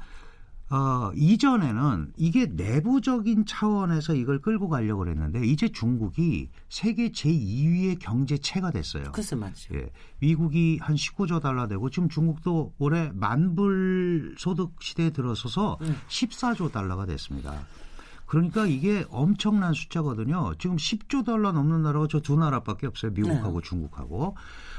어, 이전에는 이게 내부적인 차원에서 이걸 끌고 가려고 그랬는데 이제 중국이 세계 제2위의 경제체가 됐어요. 글쎄 맞죠. 예, 미국이 한 19조 달러 되고 지금 중국도 올해 만불 소득 시대에 들어서서 음. 14조 달러가 됐습니다. 그러니까 이게 엄청난 숫자거든요. 지금 10조 달러 넘는 나라가 저 두 나라밖에 없어요. 미국하고 네. 중국하고.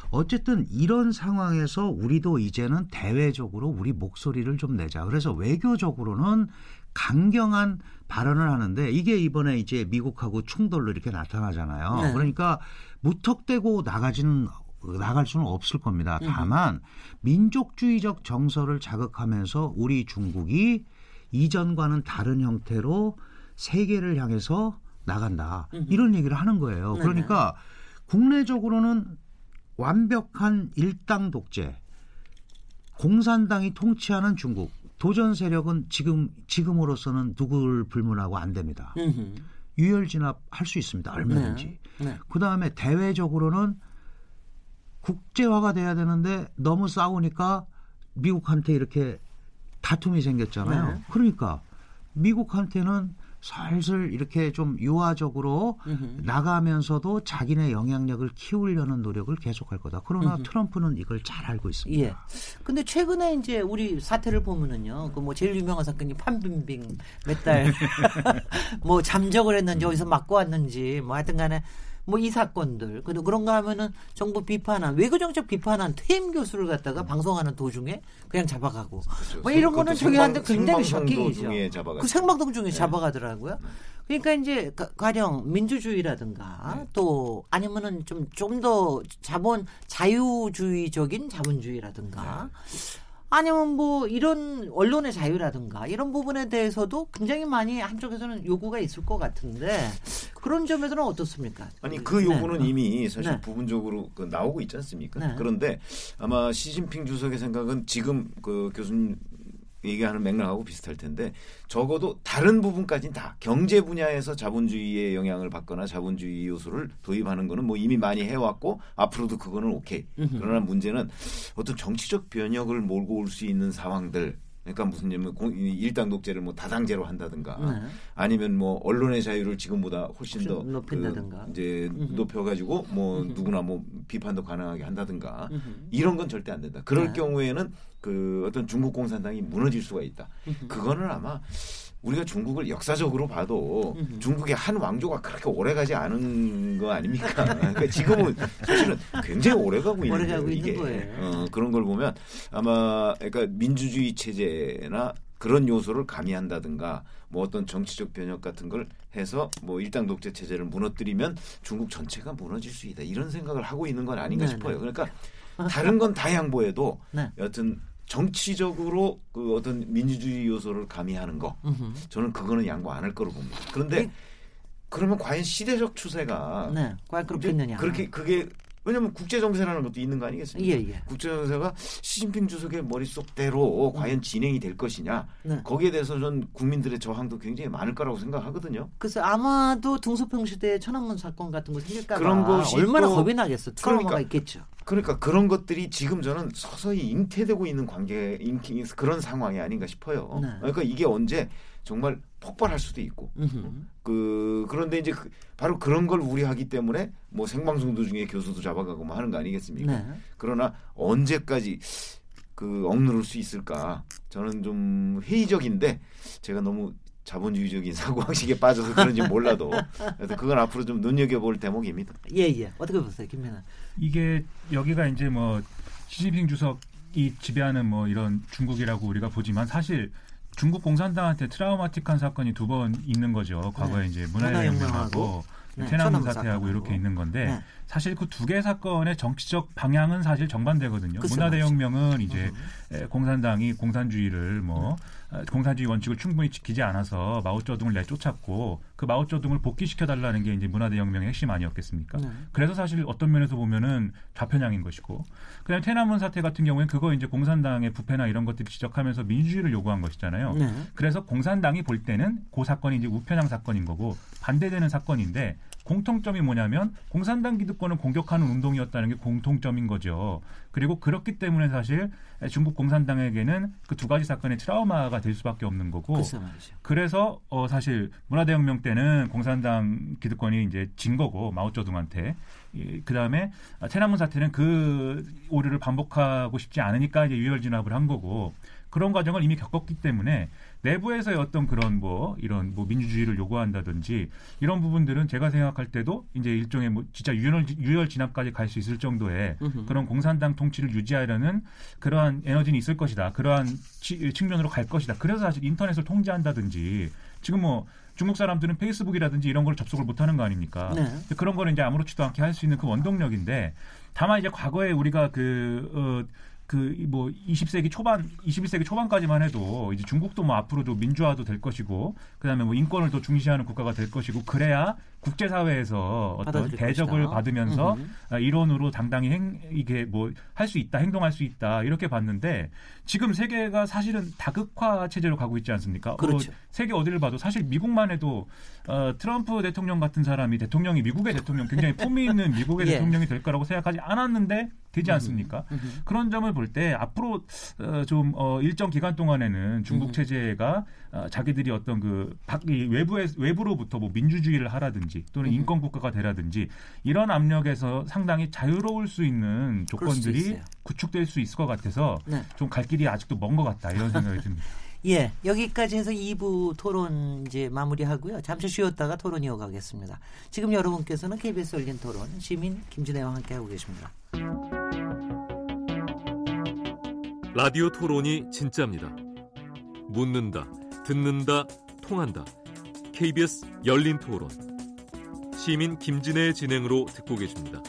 어쨌든 이런 상황에서 우리도 이제는 대외적으로 우리 목소리를 좀 내자. 그래서 외교적으로는 강경한 발언을 하는데 이게 이번에 이제 미국하고 충돌로 이렇게 나타나잖아요. 네. 그러니까 무턱대고 나가지는 나갈 수는 없을 겁니다. 음. 다만 민족주의적 정서를 자극하면서 우리 중국이 이전과는 다른 형태로 세계를 향해서 나간다. 음흠. 이런 얘기를 하는 거예요. 네네. 그러니까 국내적으로는 완벽한 일당 독재, 공산당이 통치하는 중국, 도전 세력은 지금 지금으로서는 누구를 불문하고 안 됩니다. 음흠. 유혈 진압할 수 있습니다. 얼마든지. 네. 네. 그 다음에 대외적으로는 국제화가 돼야 되는데 너무 싸우니까 미국한테 이렇게 다툼이 생겼잖아요. 네. 그러니까 미국한테는 슬슬 이렇게 좀 유화적으로 음흠. 나가면서도 자기네 영향력을 키우려는 노력을 계속할 거다. 그러나 음흠. 트럼프는 이걸 잘 알고 있습니다. 예. 근데 최근에 이제 우리 사태를 보면은요, 그 뭐 제일 유명한 사건이 판빙빙 몇 달 뭐 잠적을 했는지 어디서 맞고 왔는지 뭐 하여튼 간에 뭐 이 사건들 그리고 그런가 하면은 정부 비판한 외교정책 비판한 퇴임 교수를 갖다가 방송하는 도중에 그냥 잡아가고 뭐 이런 거는 저희한테 생방- 굉장히 쇼킹이죠. 그 생방송 중에 네. 잡아가더라고요. 그러니까 이제 가- 가령 민주주의라든가 네. 또 아니면은 좀 좀 더 자본 자유주의적인 자본주의라든가 네. 아니면 뭐 이런 언론의 자유라든가 이런 부분에 대해서도 굉장히 많이 한쪽에서는 요구가 있을 것 같은데 그런 점에서는 어떻습니까? 아니 그 요구는 네. 이미 사실 네. 부분적으로 그 나오고 있지 않습니까? 네. 그런데 아마 시진핑 주석의 생각은 지금 그 교수님 얘기하는 맥락하고 비슷할 텐데 적어도 다른 부분까지는 다 경제 분야에서 자본주의의 영향을 받거나 자본주의 요소를 도입하는 거는 뭐 이미 많이 해왔고 앞으로도 그거는 오케이. 그러나 문제는 어떤 정치적 변혁을 몰고 올 수 있는 상황들. 그러니까 무슨 이 일당 독재를 뭐 다당제로 한다든가 네. 아니면 뭐 언론의 자유를 지금보다 훨씬 더좀 높인다든가. 그 이제 음흠. 높여가지고 뭐 음흠. 누구나 뭐 비판도 가능하게 한다든가 음흠. 이런 건 절대 안 된다. 그럴 네. 경우에는 그 어떤 중국 공산당이 무너질 수가 있다. 그거는 아마 우리가 중국을 역사적으로 봐도 음흠. 중국의 한 왕조가 그렇게 오래가지 않은 거 아닙니까? 그러니까 지금은 사실은 굉장히 오래가고 있는 오래가고. 있는 거예요. 어, 그런 걸 보면 아마 그러니까 민주주의 체제나 그런 요소를 가미한다든가 뭐 어떤 정치적 변혁 같은 걸 해서 뭐 일당 독재 체제를 무너뜨리면 중국 전체가 무너질 수 있다 이런 생각을 하고 있는 건 아닌가 네네. 싶어요. 그러니까 다른 건 다 양보해도 네. 여튼 정치적으로 그 어떤 민주주의 요소를 가미하는 거. 저는 그거는 양보 안 할 거로 봅니다. 그런데 그러면 과연 시대적 추세가 네. 과연 그렇겠느냐. 그렇게 그게 왜냐하면 국제 정세라는 것도 있는 거 아니겠습니까? 예, 예. 국제 정세가 시진핑 주석의 머릿속대로 과연 진행이 될 것이냐 네. 거기에 대해서 전 국민들의 저항도 굉장히 많을 거라고 생각하거든요. 그래서 아마도 등소평 시대에 천안문 사건 같은 거 생길까 봐 그런 것이 얼마나 또- 겁이 나겠어. 트라우마가 그러니까 있겠죠. 그러니까 그런 것들이 지금 저는 서서히 잉태되고 있는 관계 잉 그런 상황이 아닌가 싶어요. 네. 그러니까 이게 언제 정말 폭발할 수도 있고. 그 그런데 이제 그, 바로 그런 걸 우려하기 때문에 뭐 생방송 도중에 교수도 잡아가고 뭐 하는 거 아니겠습니까? 네. 그러나 언제까지 그 억누를 수 있을까? 저는 좀 회의적인데 제가 너무 자본주의적인 사고 방식에 빠져서 그런지 몰라도 그래서 그건 앞으로 좀 눈여겨볼 대목입니다. 예, 예. 어떻게 보세요, 김민아? 이게 여기가 이제 뭐 시진핑 주석이 지배하는 뭐 이런 중국이라고 우리가 보지만 사실 중국 공산당한테 트라우마틱한 사건이 두 번 있는 거죠. 과거에 네. 이제 문화혁명하고, 네, 테나문 천안문 사태하고. 이렇게 있는 건데 네. 사실 그 두 개 사건의 정치적 방향은 사실 정반대거든요. 그쵸, 문화대혁명은 이제 음. 에, 공산당이 공산주의를 뭐 어, 공산주의 원칙을 충분히 지키지 않아서 마오쩌둥을 내쫓았고 그 마오쩌둥을 복귀시켜 달라는 게 이제 문화대혁명의 핵심 아니었겠습니까? 네. 그래서 사실 어떤 면에서 보면은 좌편향인 것이고 그다음에 테나문 사태 같은 경우에는 그거 이제 공산당의 부패나 이런 것들을 지적하면서 민주주의를 요구한 것이잖아요. 네. 그래서 공산당이 볼 때는 그 사건이 이제 우편향 사건인 거고 반대되는 사건인데 공통점이 뭐냐면 공산당 기득권을 공격하는 운동이었다는 게 공통점인 거죠. 그리고 그렇기 때문에 사실 중국 공산당에게는 그 두 가지 사건의 트라우마가 될 수밖에 없는 거고. 그래서 어 사실 문화대혁명 때는 공산당 기득권이 이제 진 거고 마오쩌둥한테 이, 그다음에 아, 테나문 사태는 그 오류를 반복하고 싶지 않으니까 이제 유혈 진압을 한 거고 그런 과정을 이미 겪었기 때문에 내부에서의 어떤 그런 뭐 이런 뭐 민주주의를 요구한다든지 이런 부분들은 제가 생각할 때도 이제 일종의 뭐 진짜 유혈 유혈 진압까지 갈 수 있을 정도의. 그런 공산당 통치를 유지하려는 그러한 에너지는 있을 것이다. 그러한 치- 측면으로 갈 것이다. 그래서 사실 인터넷을 통제한다든지 지금 뭐 중국 사람들은 페이스북이라든지 이런 걸 접속을 못 하는 거 아닙니까? 네. 그런 거는 이제 아무렇지도 않게 할 수 있는 그 원동력인데 다만 이제 과거에 우리가 그 어, 그뭐 20세기 초반, 21세기 초반까지만 해도 이제 중국도 뭐 앞으로도 민주화도 될 것이고 그다음에 뭐 인권을 더 중시하는 국가가 될 것이고 그래야 국제사회에서 어떤 대접을 것이다. 받으면서 음흠. 아, 이론으로 당당히 행 이게 뭐 할 수 있다, 행동할 수 있다 이렇게 봤는데 지금 세계가 사실은 다극화 체제로 가고 있지 않습니까? 그렇죠. 어, 세계 어디를 봐도 사실 미국만 해도 어, 트럼프 대통령 같은 사람이 대통령이 미국의 대통령 굉장히 품위 있는 미국의 예. 대통령이 될 거라고 생각하지 않았는데 되지 않습니까? 음흠. 그런 점을 볼 때 앞으로 어, 좀 어, 일정 기간 동안에는 중국 음. 체제가 어, 자기들이 어떤 그 밖, 이 외부에 외부로부터 뭐 민주주의를 하라든지 또는 음. 인권 국가가 되라든지 이런 압력에서 상당히 자유로울 수 있는 조건들이. 구축될 수 있을 것 같아서 네. 좀갈 길이 아직도 먼 것 같다 이런 생각이 듭니다. 예, 여기까지 해서 2부 토론 이제 마무리하고요. 잠시 쉬었다가 토론 이어가겠습니다. 지금 여러분께서는 KBS 열린 토론 시민 김진애와 함께하고 계십니다. 라디오 토론이 진짜입니다. 묻는다, 듣는다, 통한다. KBS 열린 토론. 시민 김진애의 진행으로 듣고 계십니다.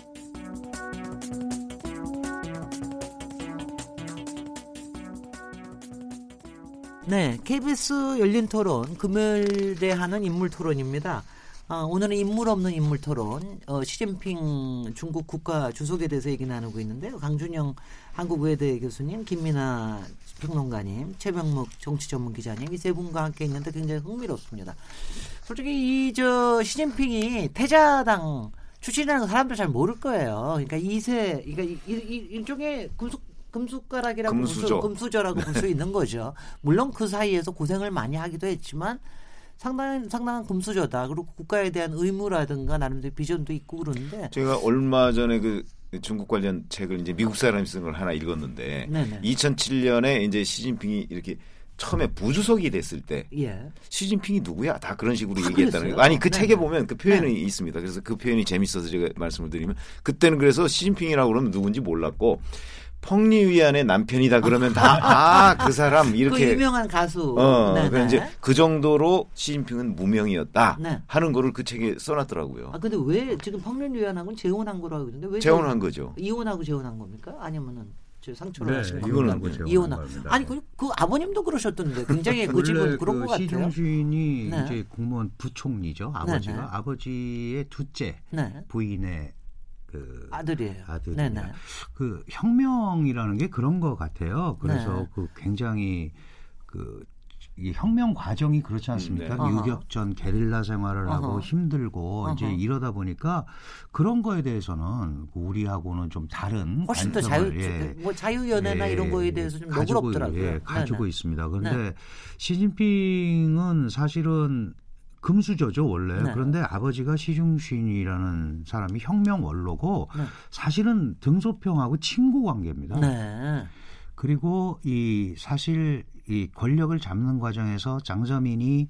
네, KBS 열린 토론 금요일에 하는 인물 토론입니다. 아, 오늘은 인물 없는 인물 토론, 어, 시진핑 중국 국가 주석에 대해서 얘기 나누고 있는데요. 강준영 한국외대 교수님, 김민아 평론가님, 최병묵 정치 전문 기자님 이 세 분과 함께 있는데 굉장히 흥미롭습니다. 솔직히 이 저 시진핑이 태자당 출신이라는 거 사람들 잘 모를 거예요. 그러니까 이세, 그러니까 이, 이, 일종의 금속 금숟가락이라고 볼 수- 금수저. 금수저 라고 볼 수 있는 거죠. 물론 그 사이에서 고생을 많이 하기도 했지만 상당한 상당한 금수저다. 그리고 국가에 대한 의무라든가 나름대로 비전도 있고 그러는데 제가 얼마 전에 그 중국 관련 책을 이제 미국 사람이 쓴 걸 하나 읽었는데 네네. 2007년에 이제 시진핑이 이렇게 처음에 부주석이 됐을 때 예. 시진핑이 누구야? 다 그런 식으로 아, 얘기했다는 그랬어요? 거. 아니 그 네, 책에 네. 보면 그 표현이 있습니다. 그래서 그 표현이 재밌어서 제가 말씀을 드리면 그때는 그래서 시진핑이라고 그러면 누군지 몰랐고 펑리위안의 남편이다 그러면 다 아 그 사람 그 이렇게 유명한 가수. 어 네네. 그 이제 그 정도로 시진핑은 무명이었다 네. 하는 거를 그 책에 써놨더라고요. 아 근데 왜 지금 펑륜유연하고는 재혼한 거라고 그러는데 왜 재혼한 거죠. 이혼하고 재혼한 겁니까? 아니면은 저 상처를 네, 하신 겁니까? 재혼한 이혼한. 겁니다. 아니 그, 그 아버님도 그러셨던데 굉장히 그 집은 원래 그런 그 것 같아요. 시종신이 네. 이제 공무원 부총리죠. 아버지가 네. 아버지의 둘째 네. 부인의 그 아들이에요. 아들이냐. 네네. 그 혁명이라는 게 그런 것 같아요. 그래서 네. 그 굉장히 그 이 혁명 과정이 그렇지 않습니까? 음, 네. 유격전 게릴라 생활을 하고 어허. 힘들고 이제 어허. 이러다 보니까 그런 거에 대해서는 우리하고는 좀 다른 훨씬 더 자유 예. 뭐 자유 연애나 예, 이런 거에 대해서 좀 가지고, 너그럽더라고요. 예, 가지고 네네. 있습니다. 그런데 네. 시진핑은 사실은 금수저죠 원래. 네. 그런데 아버지가 시중신이라는 사람이 혁명 원로고 네. 사실은 등소평하고 친구 관계입니다. 네. 그리고 이 사실 이 권력을 잡는 과정에서 장저민이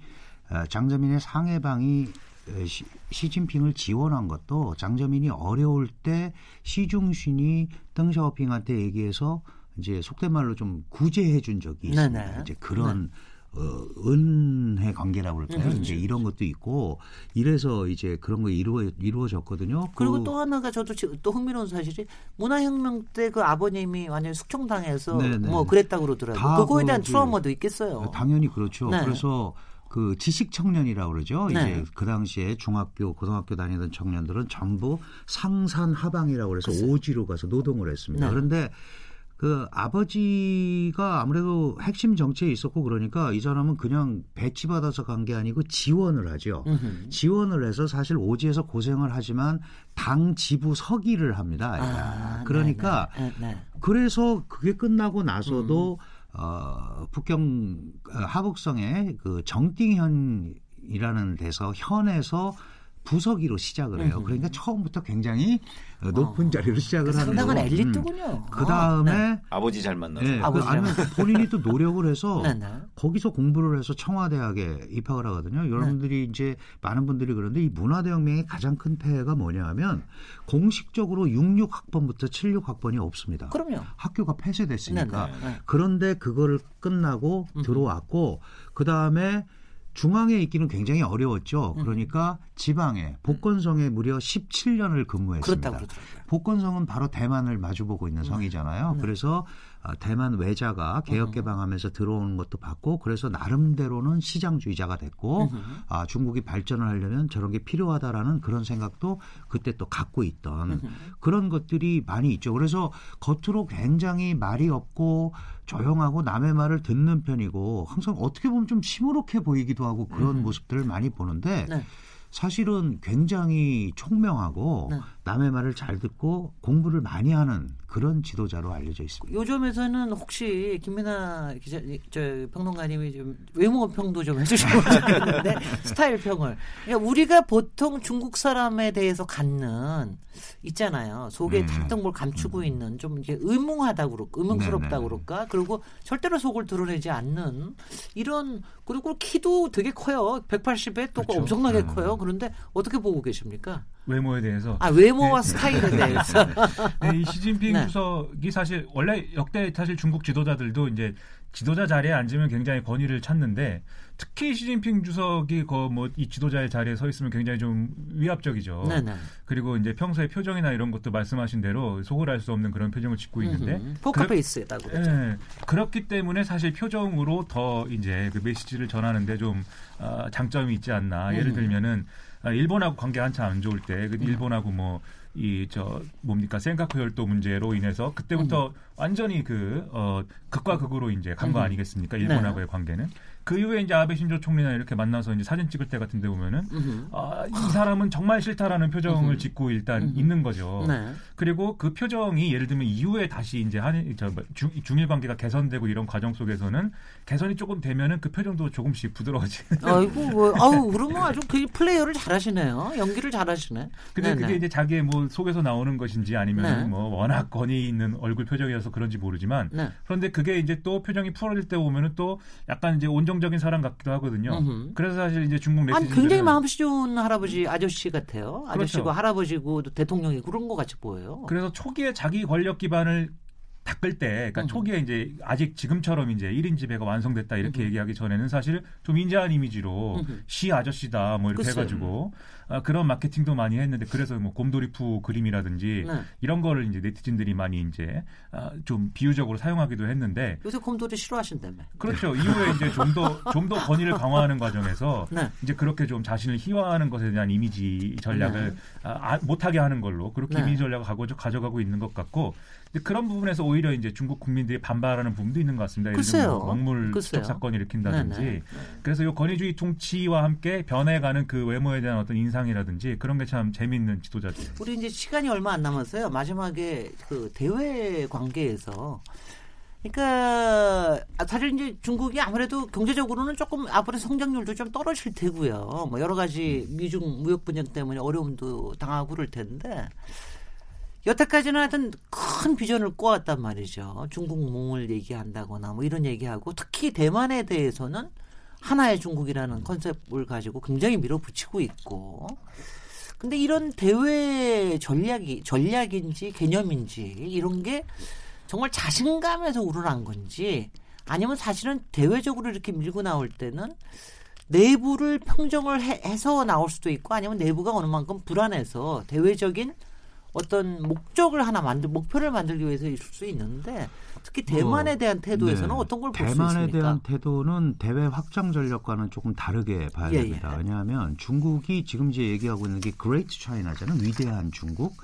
어, 장저민의 상해방이 어, 시, 시진핑을 지원한 것도 장저민이 어려울 때 시중신이 덩샤오핑한테 얘기해서 이제 속된 말로 좀 구제해 준 적이 있습니다. 네네. 이제 그런 어, 은혜 관계라고 그럴까요? 그렇죠. 이제 이런 것도 있고 이래서 이제 그런 거 이루어 이루어졌거든요. 그리고 그- 또 하나가 저도 지- 또 흥미로운 사실이 문화혁명 때 그 아버님이 완전 숙청당해서 네네. 뭐 그랬다고 그러더라고요. 다 그거에 그- 대한 그- 트라우마도 있겠어요. 당연히 그렇죠. 네. 그래서 그 지식 청년이라고 그러죠. 네. 이제 그 당시에 중학교, 고등학교 다니던 청년들은 전부 상산 하방이라고 그래서 오지로 가서 노동을 했습니다. 네. 그런데 그 아버지가 아무래도 핵심 정치에 있었고 그러니까 이 사람은 그냥 배치받아서 간 게 아니고 지원을 하죠. 음흠. 지원을 해서 사실 오지에서 고생을 하지만 당 지부 서기를 합니다. 아, 그러니까 네, 네, 네. 그래서 그게 끝나고 나서도 음. 어, 북경 어, 하북성의 그 정띵현 이라는 데서 현에서 부서기로 시작을 해요. 음흠. 그러니까 처음부터 굉장히 어, 높은 자리로 시작을 하는 상당한. 엘리트군요. 그 다음에 어, 네. 아버지 잘 만나서 예, 그 아버지 아니면 본인이 또 노력을 해서 네, 네. 거기서 공부를 해서 청와대학에 입학을 하거든요. 여러분들이 이제 많은 분들이 그런데 이 문화대혁명의 가장 큰 폐해가 뭐냐하면 공식적으로 66학번부터 76학번이 없습니다. 그럼요. 학교가 폐쇄됐으니까. 네, 네, 네. 그런데 그거를 끝나고 들어왔고 그 다음에 중앙에 있기는 굉장히 어려웠죠. 그러니까 지방에 복건성에 무려 17년을 근무했습니다. 그러더라고요. 복건성은 바로 대만을 마주보고 있는 성이잖아요. 그래서 아, 대만 외자가 개혁 개방하면서 들어오는 것도 봤고 그래서 나름대로는 시장주의자가 됐고 아, 중국이 발전을 하려면 저런 게 필요하다라는 그런 생각도 그때 또 갖고 있던 그런 것들이 많이 있죠. 그래서 겉으로 굉장히 말이 없고 조용하고 남의 말을 듣는 편이고 항상 어떻게 보면 좀 시무룩해 보이기도 하고 그런 모습들을 많이 보는데 네. 사실은 굉장히 총명하고 네. 남의 말을 잘 듣고 공부를 많이 하는 그런 지도자로 알려져 있습니다. 요즘에서는 혹시 김민아 기자, 저 평론가님이 좀 외모 평도 좀 해주시면 좋겠는데 스타일 평을. 그러니까 우리가 보통 중국 사람에 대해서 갖는 있잖아요. 속에 음. 탁탁 뭘 감추고 있는 좀 이게 의문하다 그럴까, 의문스럽다 네네네. 그럴까. 그리고 절대로 속을 드러내지 않는 이런 그리고 키도 되게 커요. 180에 또 그렇죠. 엄청나게 음. 커요. 그런데 어떻게 보고 계십니까? 외모에 대해서 아 외모와 스타일에 대해서. 네, 이 시진핑 네. 주석이 사실 원래 역대 사실 중국 지도자들도 이제 지도자 자리에 앉으면 굉장히 권위를 찾는데 특히 시진핑 주석이 그뭐이 지도자의 자리에 서 있으면 굉장히 좀 위압적이죠. 네네. 그리고 이제 평소에 표정이나 이런 것도 말씀하신 대로 속을 알 수 없는 그런 표정을 짓고 있는데. 포커페이스다고. 예, 그렇기 때문에 사실 표정으로 더 이제 그 메시지를 전하는데 좀 어, 장점이 있지 않나. 예를 음. 들면은 아, 일본하고 관계 한참 안 좋을 때 그 일본하고 뭐 이 저 뭡니까 센카쿠 열도 문제로 인해서 그때부터 완전히 그 어, 극과 극으로 이제 간거 음. 아니겠습니까? 일본하고의 관계는 그 이후에 이제 아베 신조 총리나 이렇게 만나서 이제 사진 찍을 때 같은 데 보면은 음흠. 아, 이 사람은 정말 싫다라는 표정을 음흠. 짓고 일단 음흠. 있는 거죠. 네. 그리고 그 표정이 예를 들면 이후에 다시 이제 한 저, 뭐 중, 중일 관계가 개선되고 이런 과정 속에서는 개선이 조금 되면은 그 표정도 조금씩 부드러워지는. 아이고, 뭐, 아우, 그러면 아주 그 플레이어를 잘하시네요. 연기를 잘하시네. 근데 네네. 그게 이제 자기의 뭐 속에서 나오는 것인지 아니면 네. 뭐 워낙 권위 있는 얼굴 표정이어서 그런지 모르지만 네. 그런데 그게 이제 또 표정이 풀어질 때 보면은 또 약간 이제 온 정적인 사람 같기도 하거든요. 음흠. 그래서 사실 이제 중국 아니, 네티즌들은 굉장히 마음씨 좋은 할아버지, 아저씨 같아요. 아저씨고 그렇죠. 할아버지고 또 대통령이 그런 것 같이 보여요. 그래서 초기에 자기 권력 기반을 닦을 때, 그러니까 음. 초기에 이제 아직 지금처럼 이제 1인 지배가 완성됐다 이렇게 음. 얘기하기 전에는 사실 좀 인자한 이미지로 음. 시 아저씨다 뭐 이렇게 글쎄요. 해가지고 아, 그런 마케팅도 많이 했는데 그래서 뭐 곰돌이푸 그림이라든지 네. 이런 거를 이제 네티즌들이 많이 이제 아, 좀 비유적으로 사용하기도 했는데 요새 곰돌이 싫어하신다며. 그렇죠. 이후에 이제 좀 더 좀 더 권위를 강화하는 과정에서 네. 이제 그렇게 좀 자신을 희화하는 것에 대한 이미지 전략을 네. 아, 아, 못하게 하는 걸로 그렇게 네. 이미지 전략을 가고, 가져가고 있는 것 같고 그런 부분에서 오히려 이제 중국 국민들이 반발하는 부분도 있는 것 같습니다. 글쎄요. 뭐 먹물. 추적 사건을 일으킨다든지 네네. 그래서 이 권위주의 통치와 함께 변해가는 그 외모에 대한 어떤 인상이라든지 그런 게 참 재미있는 지도자죠. 우리 이제 시간이 얼마 안 남았어요. 마지막에 그 대외 관계에서 그러니까 아, 사실 이제 중국이 아무래도 경제적으로는 조금 앞으로 성장률도 좀 떨어질 테고요. 뭐 여러 가지 미중 무역 분쟁 때문에 어려움도 당하고 그럴 텐데 여태까지는 하여튼 큰 비전을 꼬았단 말이죠. 중국몽을 얘기한다거나 뭐 이런 얘기하고 특히 대만에 대해서는 하나의 중국이라는 컨셉을 가지고 굉장히 밀어붙이고 있고 근데 이런 대외 전략이 전략인지 개념인지 이런 게 정말 자신감에서 우러난 건지 아니면 사실은 대외적으로 이렇게 밀고 나올 때는 내부를 평정을 해, 해서 나올 수도 있고 아니면 내부가 어느 만큼 불안해서 대외적인 어떤 목적을 하나 만들 목표를 만들기 위해서 있을 수 있는데 특히 대만에 뭐, 대한 태도에서는 네. 어떤 걸 볼수 대만에 있습니까? 대한 태도는 대외 확장 전략과는 조금 다르게 봐야 예, 됩니다. 예. 왜냐하면 중국이 지금 이제 얘기하고 있는 게 Great China잖아요. 위대한 중국.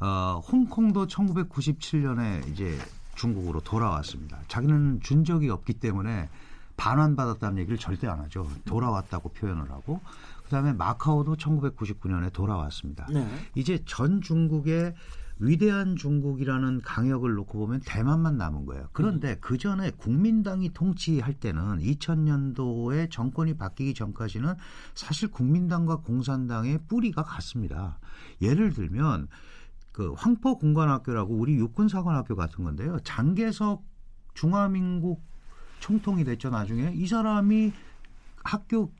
어, 홍콩도 1997년에 이제 중국으로 돌아왔습니다. 자기는 준 적이 없기 때문에 반환받았다는 얘기를 절대 안 하죠. 돌아왔다고 표현을 하고 그다음에 마카오도 1999년에 돌아왔습니다. 네. 이제 전 중국의 위대한 중국이라는 강역을 놓고 보면 대만만 남은 거예요. 그런데 음. 그 전에 국민당이 통치할 때는 2000년도에 정권이 바뀌기 전까지는 사실 국민당과 공산당의 뿌리가 같습니다. 예를 들면 그 황포 공관학교라고 우리 육군사관학교 같은 건데요. 장개석 중화민국 총통이 됐죠 나중에 이 사람이 학교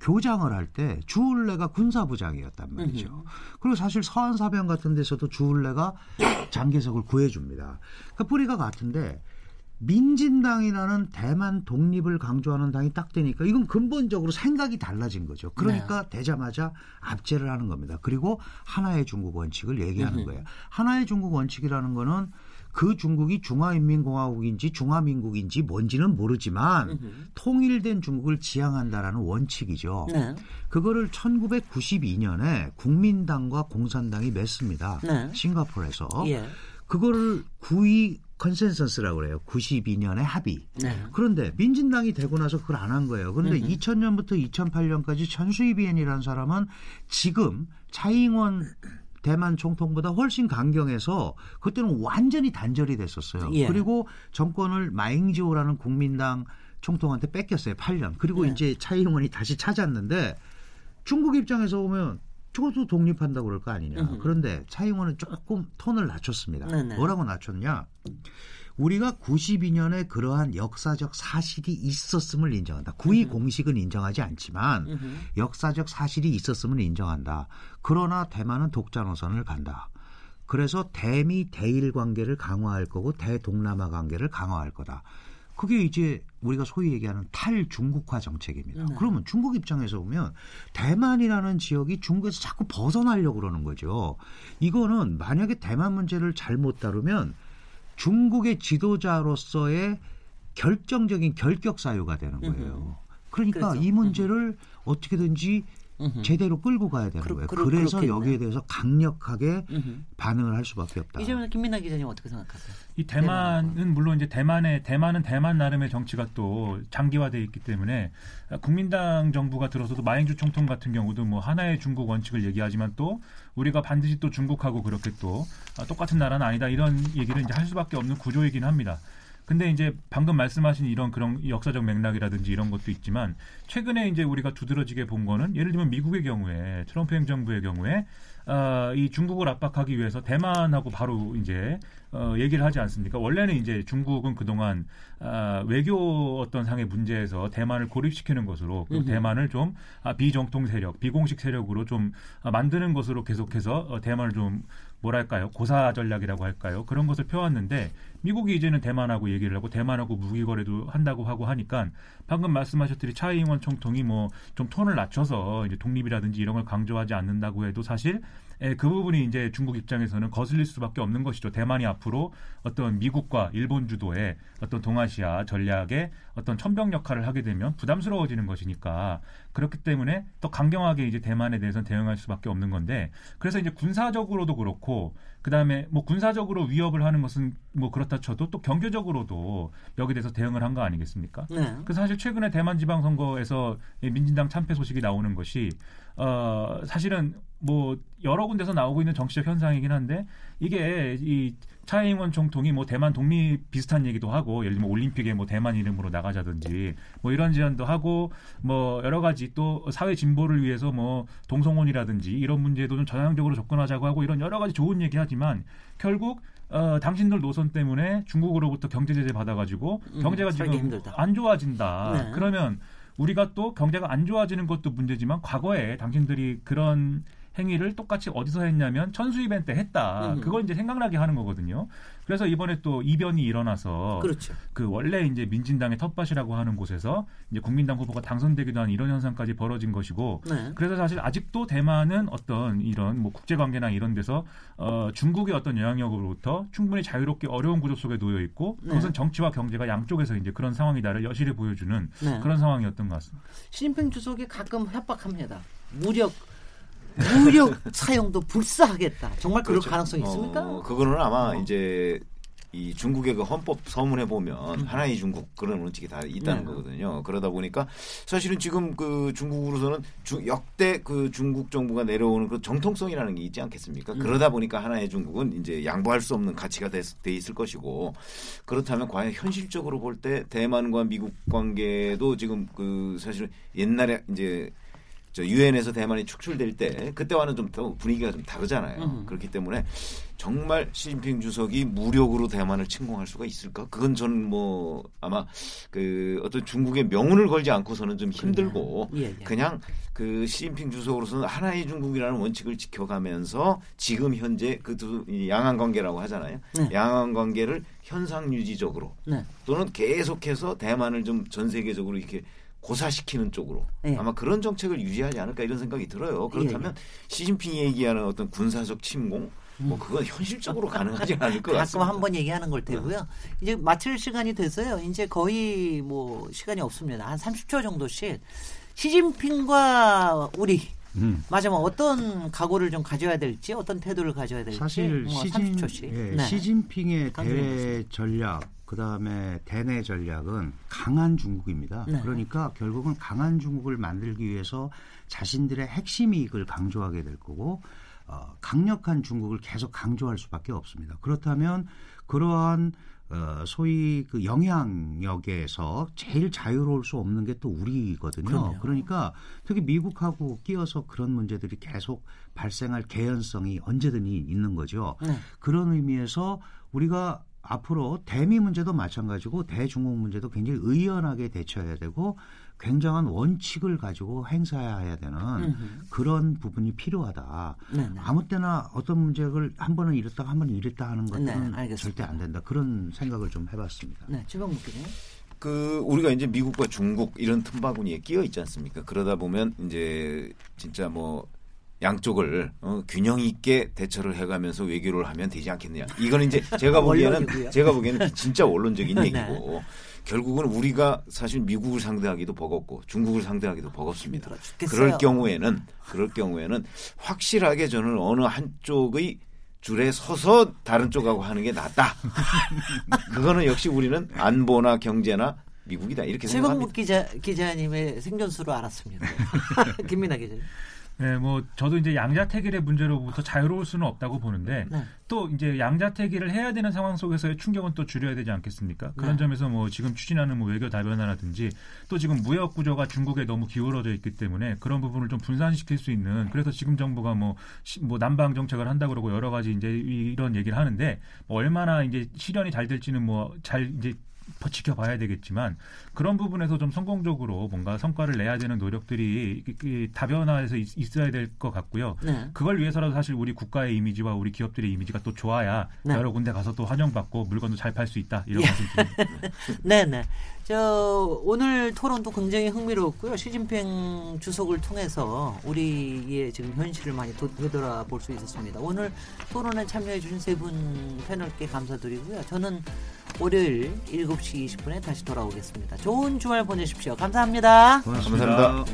교장을 할 때 주울레가 군사부장이었단 말이죠. 그리고 사실 서한사병 같은 데서도 주울레가 장개석을 구해줍니다. 그 뿌리가 같은데 민진당이라는 대만 독립을 강조하는 당이 딱 되니까 이건 근본적으로 생각이 달라진 거죠. 그러니까 되자마자 압제를 하는 겁니다. 그리고 하나의 중국 원칙을 얘기하는 거예요. 하나의 중국 원칙이라는 거는 그 중국이 중화인민공화국인지 중화민국인지 뭔지는 모르지만 통일된 중국을 지향한다라는 원칙이죠. 네. 그거를 1992년에 국민당과 공산당이 맺습니다. 네. 싱가포르에서. 예. 그거를 92 consensus라고 그래요. 92년에 합의. 네. 그런데 민진당이 되고 나서 그걸 안 한 거예요. 그런데 2000년부터 2008년까지 천수이볜이라는 사람은 지금 차이잉원 대만 총통보다 훨씬 강경해서 그때는 완전히 단절이 됐었어요. 예. 그리고 정권을 마잉지오라는 국민당 총통한테 뺏겼어요. 8년. 그리고 예. 이제 차잉원이 다시 찾았는데 중국 입장에서 보면 저것도 독립한다고 그럴 거 아니냐. 음흠. 그런데 차잉원은 조금 톤을 낮췄습니다. 네네. 뭐라고 낮췄냐? 우리가 92년에 그러한 역사적 사실이 있었음을 인정한다. 구의 공식은 인정하지 않지만. 역사적 사실이 있었음을 인정한다. 그러나 대만은 독자 노선을 간다. 그래서 대미 대일 관계를 강화할 거고 대동남아 관계를 강화할 거다. 그게 이제 우리가 소위 얘기하는 탈중국화 정책입니다. 네. 그러면 중국 입장에서 보면 대만이라는 지역이 중국에서 자꾸 벗어나려고 그러는 거죠. 이거는 만약에 대만 문제를 잘못 다루면 중국의 지도자로서의 결정적인 결격 사유가 되는 거예요. 그러니까 그렇죠. 이 문제를 어떻게든지 음흠. 제대로 끌고 가야 되는 그렇- 거예요. 그렇- 그래서 그렇겠네. 여기에 대해서 강력하게 음흠. 반응을 할 수밖에 없다. 이 점에서 김민아 기자님 어떻게 생각하세요? 이 대만은 물론 이제 대만의 대만은 대만 나름의 정치가 또 장기화돼 있기 때문에 국민당 정부가 들어서도 마잉주 총통 같은 경우도 뭐 하나의 중국 원칙을 얘기하지만 또 우리가 반드시 또 중국하고 그렇게 또 아, 똑같은 나라는 아니다 이런 얘기를 이제 할 수밖에 없는 구조이긴 합니다. 근데 이제 방금 말씀하신 이런 그런 역사적 맥락이라든지 이런 것도 있지만 최근에 이제 우리가 두드러지게 본 거는 예를 들면 미국의 경우에 트럼프 행정부의 경우에 아, 이 중국을 압박하기 위해서 대만하고 바로 이제 어, 얘기를 하지 않습니까? 원래는 이제 중국은 그동안 아, 외교 어떤 상의 문제에서 대만을 고립시키는 것으로 그 대만을 좀 아, 비정통 세력, 비공식 세력으로 좀 아, 만드는 것으로 계속해서 어, 대만을 좀 뭐랄까요? 고사 전략이라고 할까요? 그런 것을 펴왔는데 미국이 이제는 대만하고 얘기를 하고 대만하고 무기 거래도 한다고 하고 하니까 방금 말씀하셨듯이 차이잉원 총통이 뭐 좀 톤을 낮춰서 이제 독립이라든지 이런 걸 강조하지 않는다고 해도 사실 예, 그 부분이 이제 중국 입장에서는 거슬릴 수밖에 없는 것이죠. 대만이 앞으로 어떤 미국과 일본 주도의 어떤 동아시아 전략의 어떤 천병 역할을 하게 되면 부담스러워지는 것이니까 그렇기 때문에 더 강경하게 이제 대만에 대해서는 대응할 수밖에 없는 건데 그래서 이제 군사적으로도 그렇고 그다음에 뭐 군사적으로 위협을 하는 것은 뭐 그렇다 쳐도 또 경제적으로도 여기에 대해서 대응을 한 거 아니겠습니까? 네. 그 사실 최근에 대만 지방 선거에서 민진당 참패 소식이 나오는 것이 어 사실은 뭐 여러 군데서 나오고 있는 정치적 현상이긴 한데 이게 이 차이잉원 총통이 뭐 대만 독립 비슷한 얘기도 하고 예를 들면 올림픽에 뭐 대만 이름으로 나가자든지 뭐 이런 제안도 하고 뭐 여러 가지 또 사회 진보를 위해서 뭐 동성혼이라든지 이런 문제도 좀 전향적으로 접근하자고 하고 이런 여러 가지 좋은 얘기 하지만 결국 어, 당신들 노선 때문에 중국으로부터 경제 제재 받아가지고 음, 경제가 살기 지금 힘들다. 안 좋아진다. 네. 그러면 우리가 또 경제가 안 좋아지는 것도 문제지만 과거에 당신들이 그런 행위를 똑같이 어디서 했냐면 천수 이벤트 때 했다. 음. 그걸 이제 생각나게 하는 거거든요. 그래서 이번에 또 이변이 일어나서 그렇죠. 그 원래 이제 민진당의 텃밭이라고 하는 곳에서 이제 국민당 후보가 당선되기도 한 이런 현상까지 벌어진 것이고 네. 그래서 사실 아직도 대만은 어떤 이런 뭐 국제 관계나 이런 데서 어 중국의 어떤 영향력으로부터 충분히 자유롭게 어려운 구조 속에 놓여 있고 네. 그것은 정치와 경제가 양쪽에서 이제 그런 상황이다를 여실히 보여주는 네. 그런 상황이었던 것 같습니다. 시진핑 주석이 가끔 협박합니다. 무력 무력 사용도 불사하겠다. 정말 그럴 그렇죠. 가능성이 있습니까? 어, 그거는 아마 이제 이 중국의 그 헌법 서문에 보면 하나의 중국 그런 원칙이 다 있다는 음. 네. 거거든요. 그러다 보니까 사실은 지금 그 중국으로서는 주- 역대 그 중국 정부가 내려오는 그 정통성이라는 게 있지 않겠습니까? 음. 그러다 보니까 하나의 중국은 이제 양보할 수 없는 가치가 돼, 돼 있을 것이고 그렇다면 과연 현실적으로 볼 때 대만과 미국 관계도 지금 그 사실은 옛날에 이제 저 유엔에서 대만이 축출될 때 그때와는 좀더 분위기가 좀 다르잖아요. 음. 그렇기 때문에 정말 시진핑 주석이 무력으로 대만을 침공할 수가 있을까? 그건 저는 뭐 아마 그 어떤 중국의 명운을 걸지 않고서는 좀 힘들고 예, 예. 그냥 그 시진핑 주석으로서는 하나의 중국이라는 원칙을 지켜가면서 지금 현재 그 두 양안 관계라고 하잖아요. 네. 양안 관계를 현상 유지적으로 네. 또는 계속해서 대만을 좀 전 세계적으로 이렇게 고사시키는 쪽으로 예. 아마 그런 정책을 유지하지 않을까 이런 생각이 들어요. 그렇다면 시진핑이 얘기하는 어떤 군사적 침공 뭐 그건 현실적으로 가능하지 않을 것 가끔 같습니다. 한번 얘기하는 걸 테고요. 이제 마칠 시간이 돼서요. 이제 거의 뭐 시간이 없습니다. 한 30초 정도씩 시진핑과 우리 음. 마지막 어떤 각오를 좀 가져야 될지 어떤 태도를 가져야 될지 사실 뭐 시진, 30초씩. 예, 네. 시진핑의 대외 전략 그다음에 대내 전략은 강한 중국입니다. 네. 그러니까 결국은 강한 중국을 만들기 위해서 자신들의 핵심 이익을 강조하게 될 거고 어, 강력한 중국을 계속 강조할 수밖에 없습니다. 그렇다면 그러한 어, 소위 그 영향력에서 제일 자유로울 수 없는 게 또 우리거든요. 그럼요. 그러니까 특히 미국하고 끼어서 그런 문제들이 계속 발생할 개연성이 언제든지 있는 거죠. 네. 그런 의미에서 우리가 앞으로 대미 문제도 마찬가지고 대중국 문제도 굉장히 의연하게 대처해야 되고 굉장한 원칙을 가지고 행사해야 되는 음흠. 그런 부분이 필요하다. 네, 네. 아무 때나 어떤 문제를 한 번은 이랬다가 한 번은 이랬다 하는 것들은 네, 알겠습니다. 절대 안 된다. 그런 생각을 좀 해봤습니다. 네, 주병국 기자. 그 우리가 이제 미국과 중국 이런 틈바구니에 끼어 있지 않습니까? 그러다 보면 이제 진짜 뭐 양쪽을 어, 균형 있게 대처를 해가면서 외교를 하면 되지 않겠느냐. 이거는 이제 제가 보기에는. 제가 보기에는 진짜 원론적인 네. 얘기고 결국은 우리가 사실 미국을 상대하기도 버겁고 중국을 상대하기도 버겁습니다. 죽겠어요. 그럴 경우에는 그럴 경우에는 확실하게 저는 어느 한쪽의 줄에 서서 다른 쪽하고 하는 게 낫다. 그거는 역시 우리는 안보나 경제나 미국이다 이렇게 생각합니다. 기자 기자님의 생존수로 알았습니다. 김민아 기자. 네, 뭐 저도 이제 양자택일의 문제로부터 자유로울 수는 없다고 보는데 네. 또 이제 양자택일을 해야 되는 상황 속에서의 충격은 또 줄여야 되지 않겠습니까? 그런 네. 점에서 뭐 지금 추진하는 뭐 외교 다변화라든지 또 지금 무역 구조가 중국에 너무 기울어져 있기 때문에 그런 부분을 좀 분산시킬 수 있는 그래서 지금 정부가 뭐, 시- 뭐 남방 정책을 한다 그러고 여러 가지 이제 이- 이런 얘기를 하는데 뭐 얼마나 이제 실현이 잘 될지는 뭐 잘 이제 더 지켜봐야 되겠지만 그런 부분에서 좀 성공적으로 뭔가 성과를 내야 되는 노력들이 다변화해서 있- 있어야 될 것 같고요. 네. 그걸 위해서라도 사실 우리 국가의 이미지와 우리 기업들의 이미지가 또 좋아야 네. 여러 군데 가서 또 환영받고 물건도 잘 팔 수 있다 이런 예. 말씀 드립니다. 네, 네. 저 오늘 토론도 굉장히 흥미로웠고요. 시진핑 주석을 통해서 우리의 지금 현실을 많이 도- 되돌아볼 수 있었습니다. 오늘 토론에 참여해 주신 세 분 패널께 감사드리고요. 저는 월요일 7시 20분에 다시 돌아오겠습니다. 좋은 주말 보내십시오. 감사합니다. 고맙습니다. 감사합니다.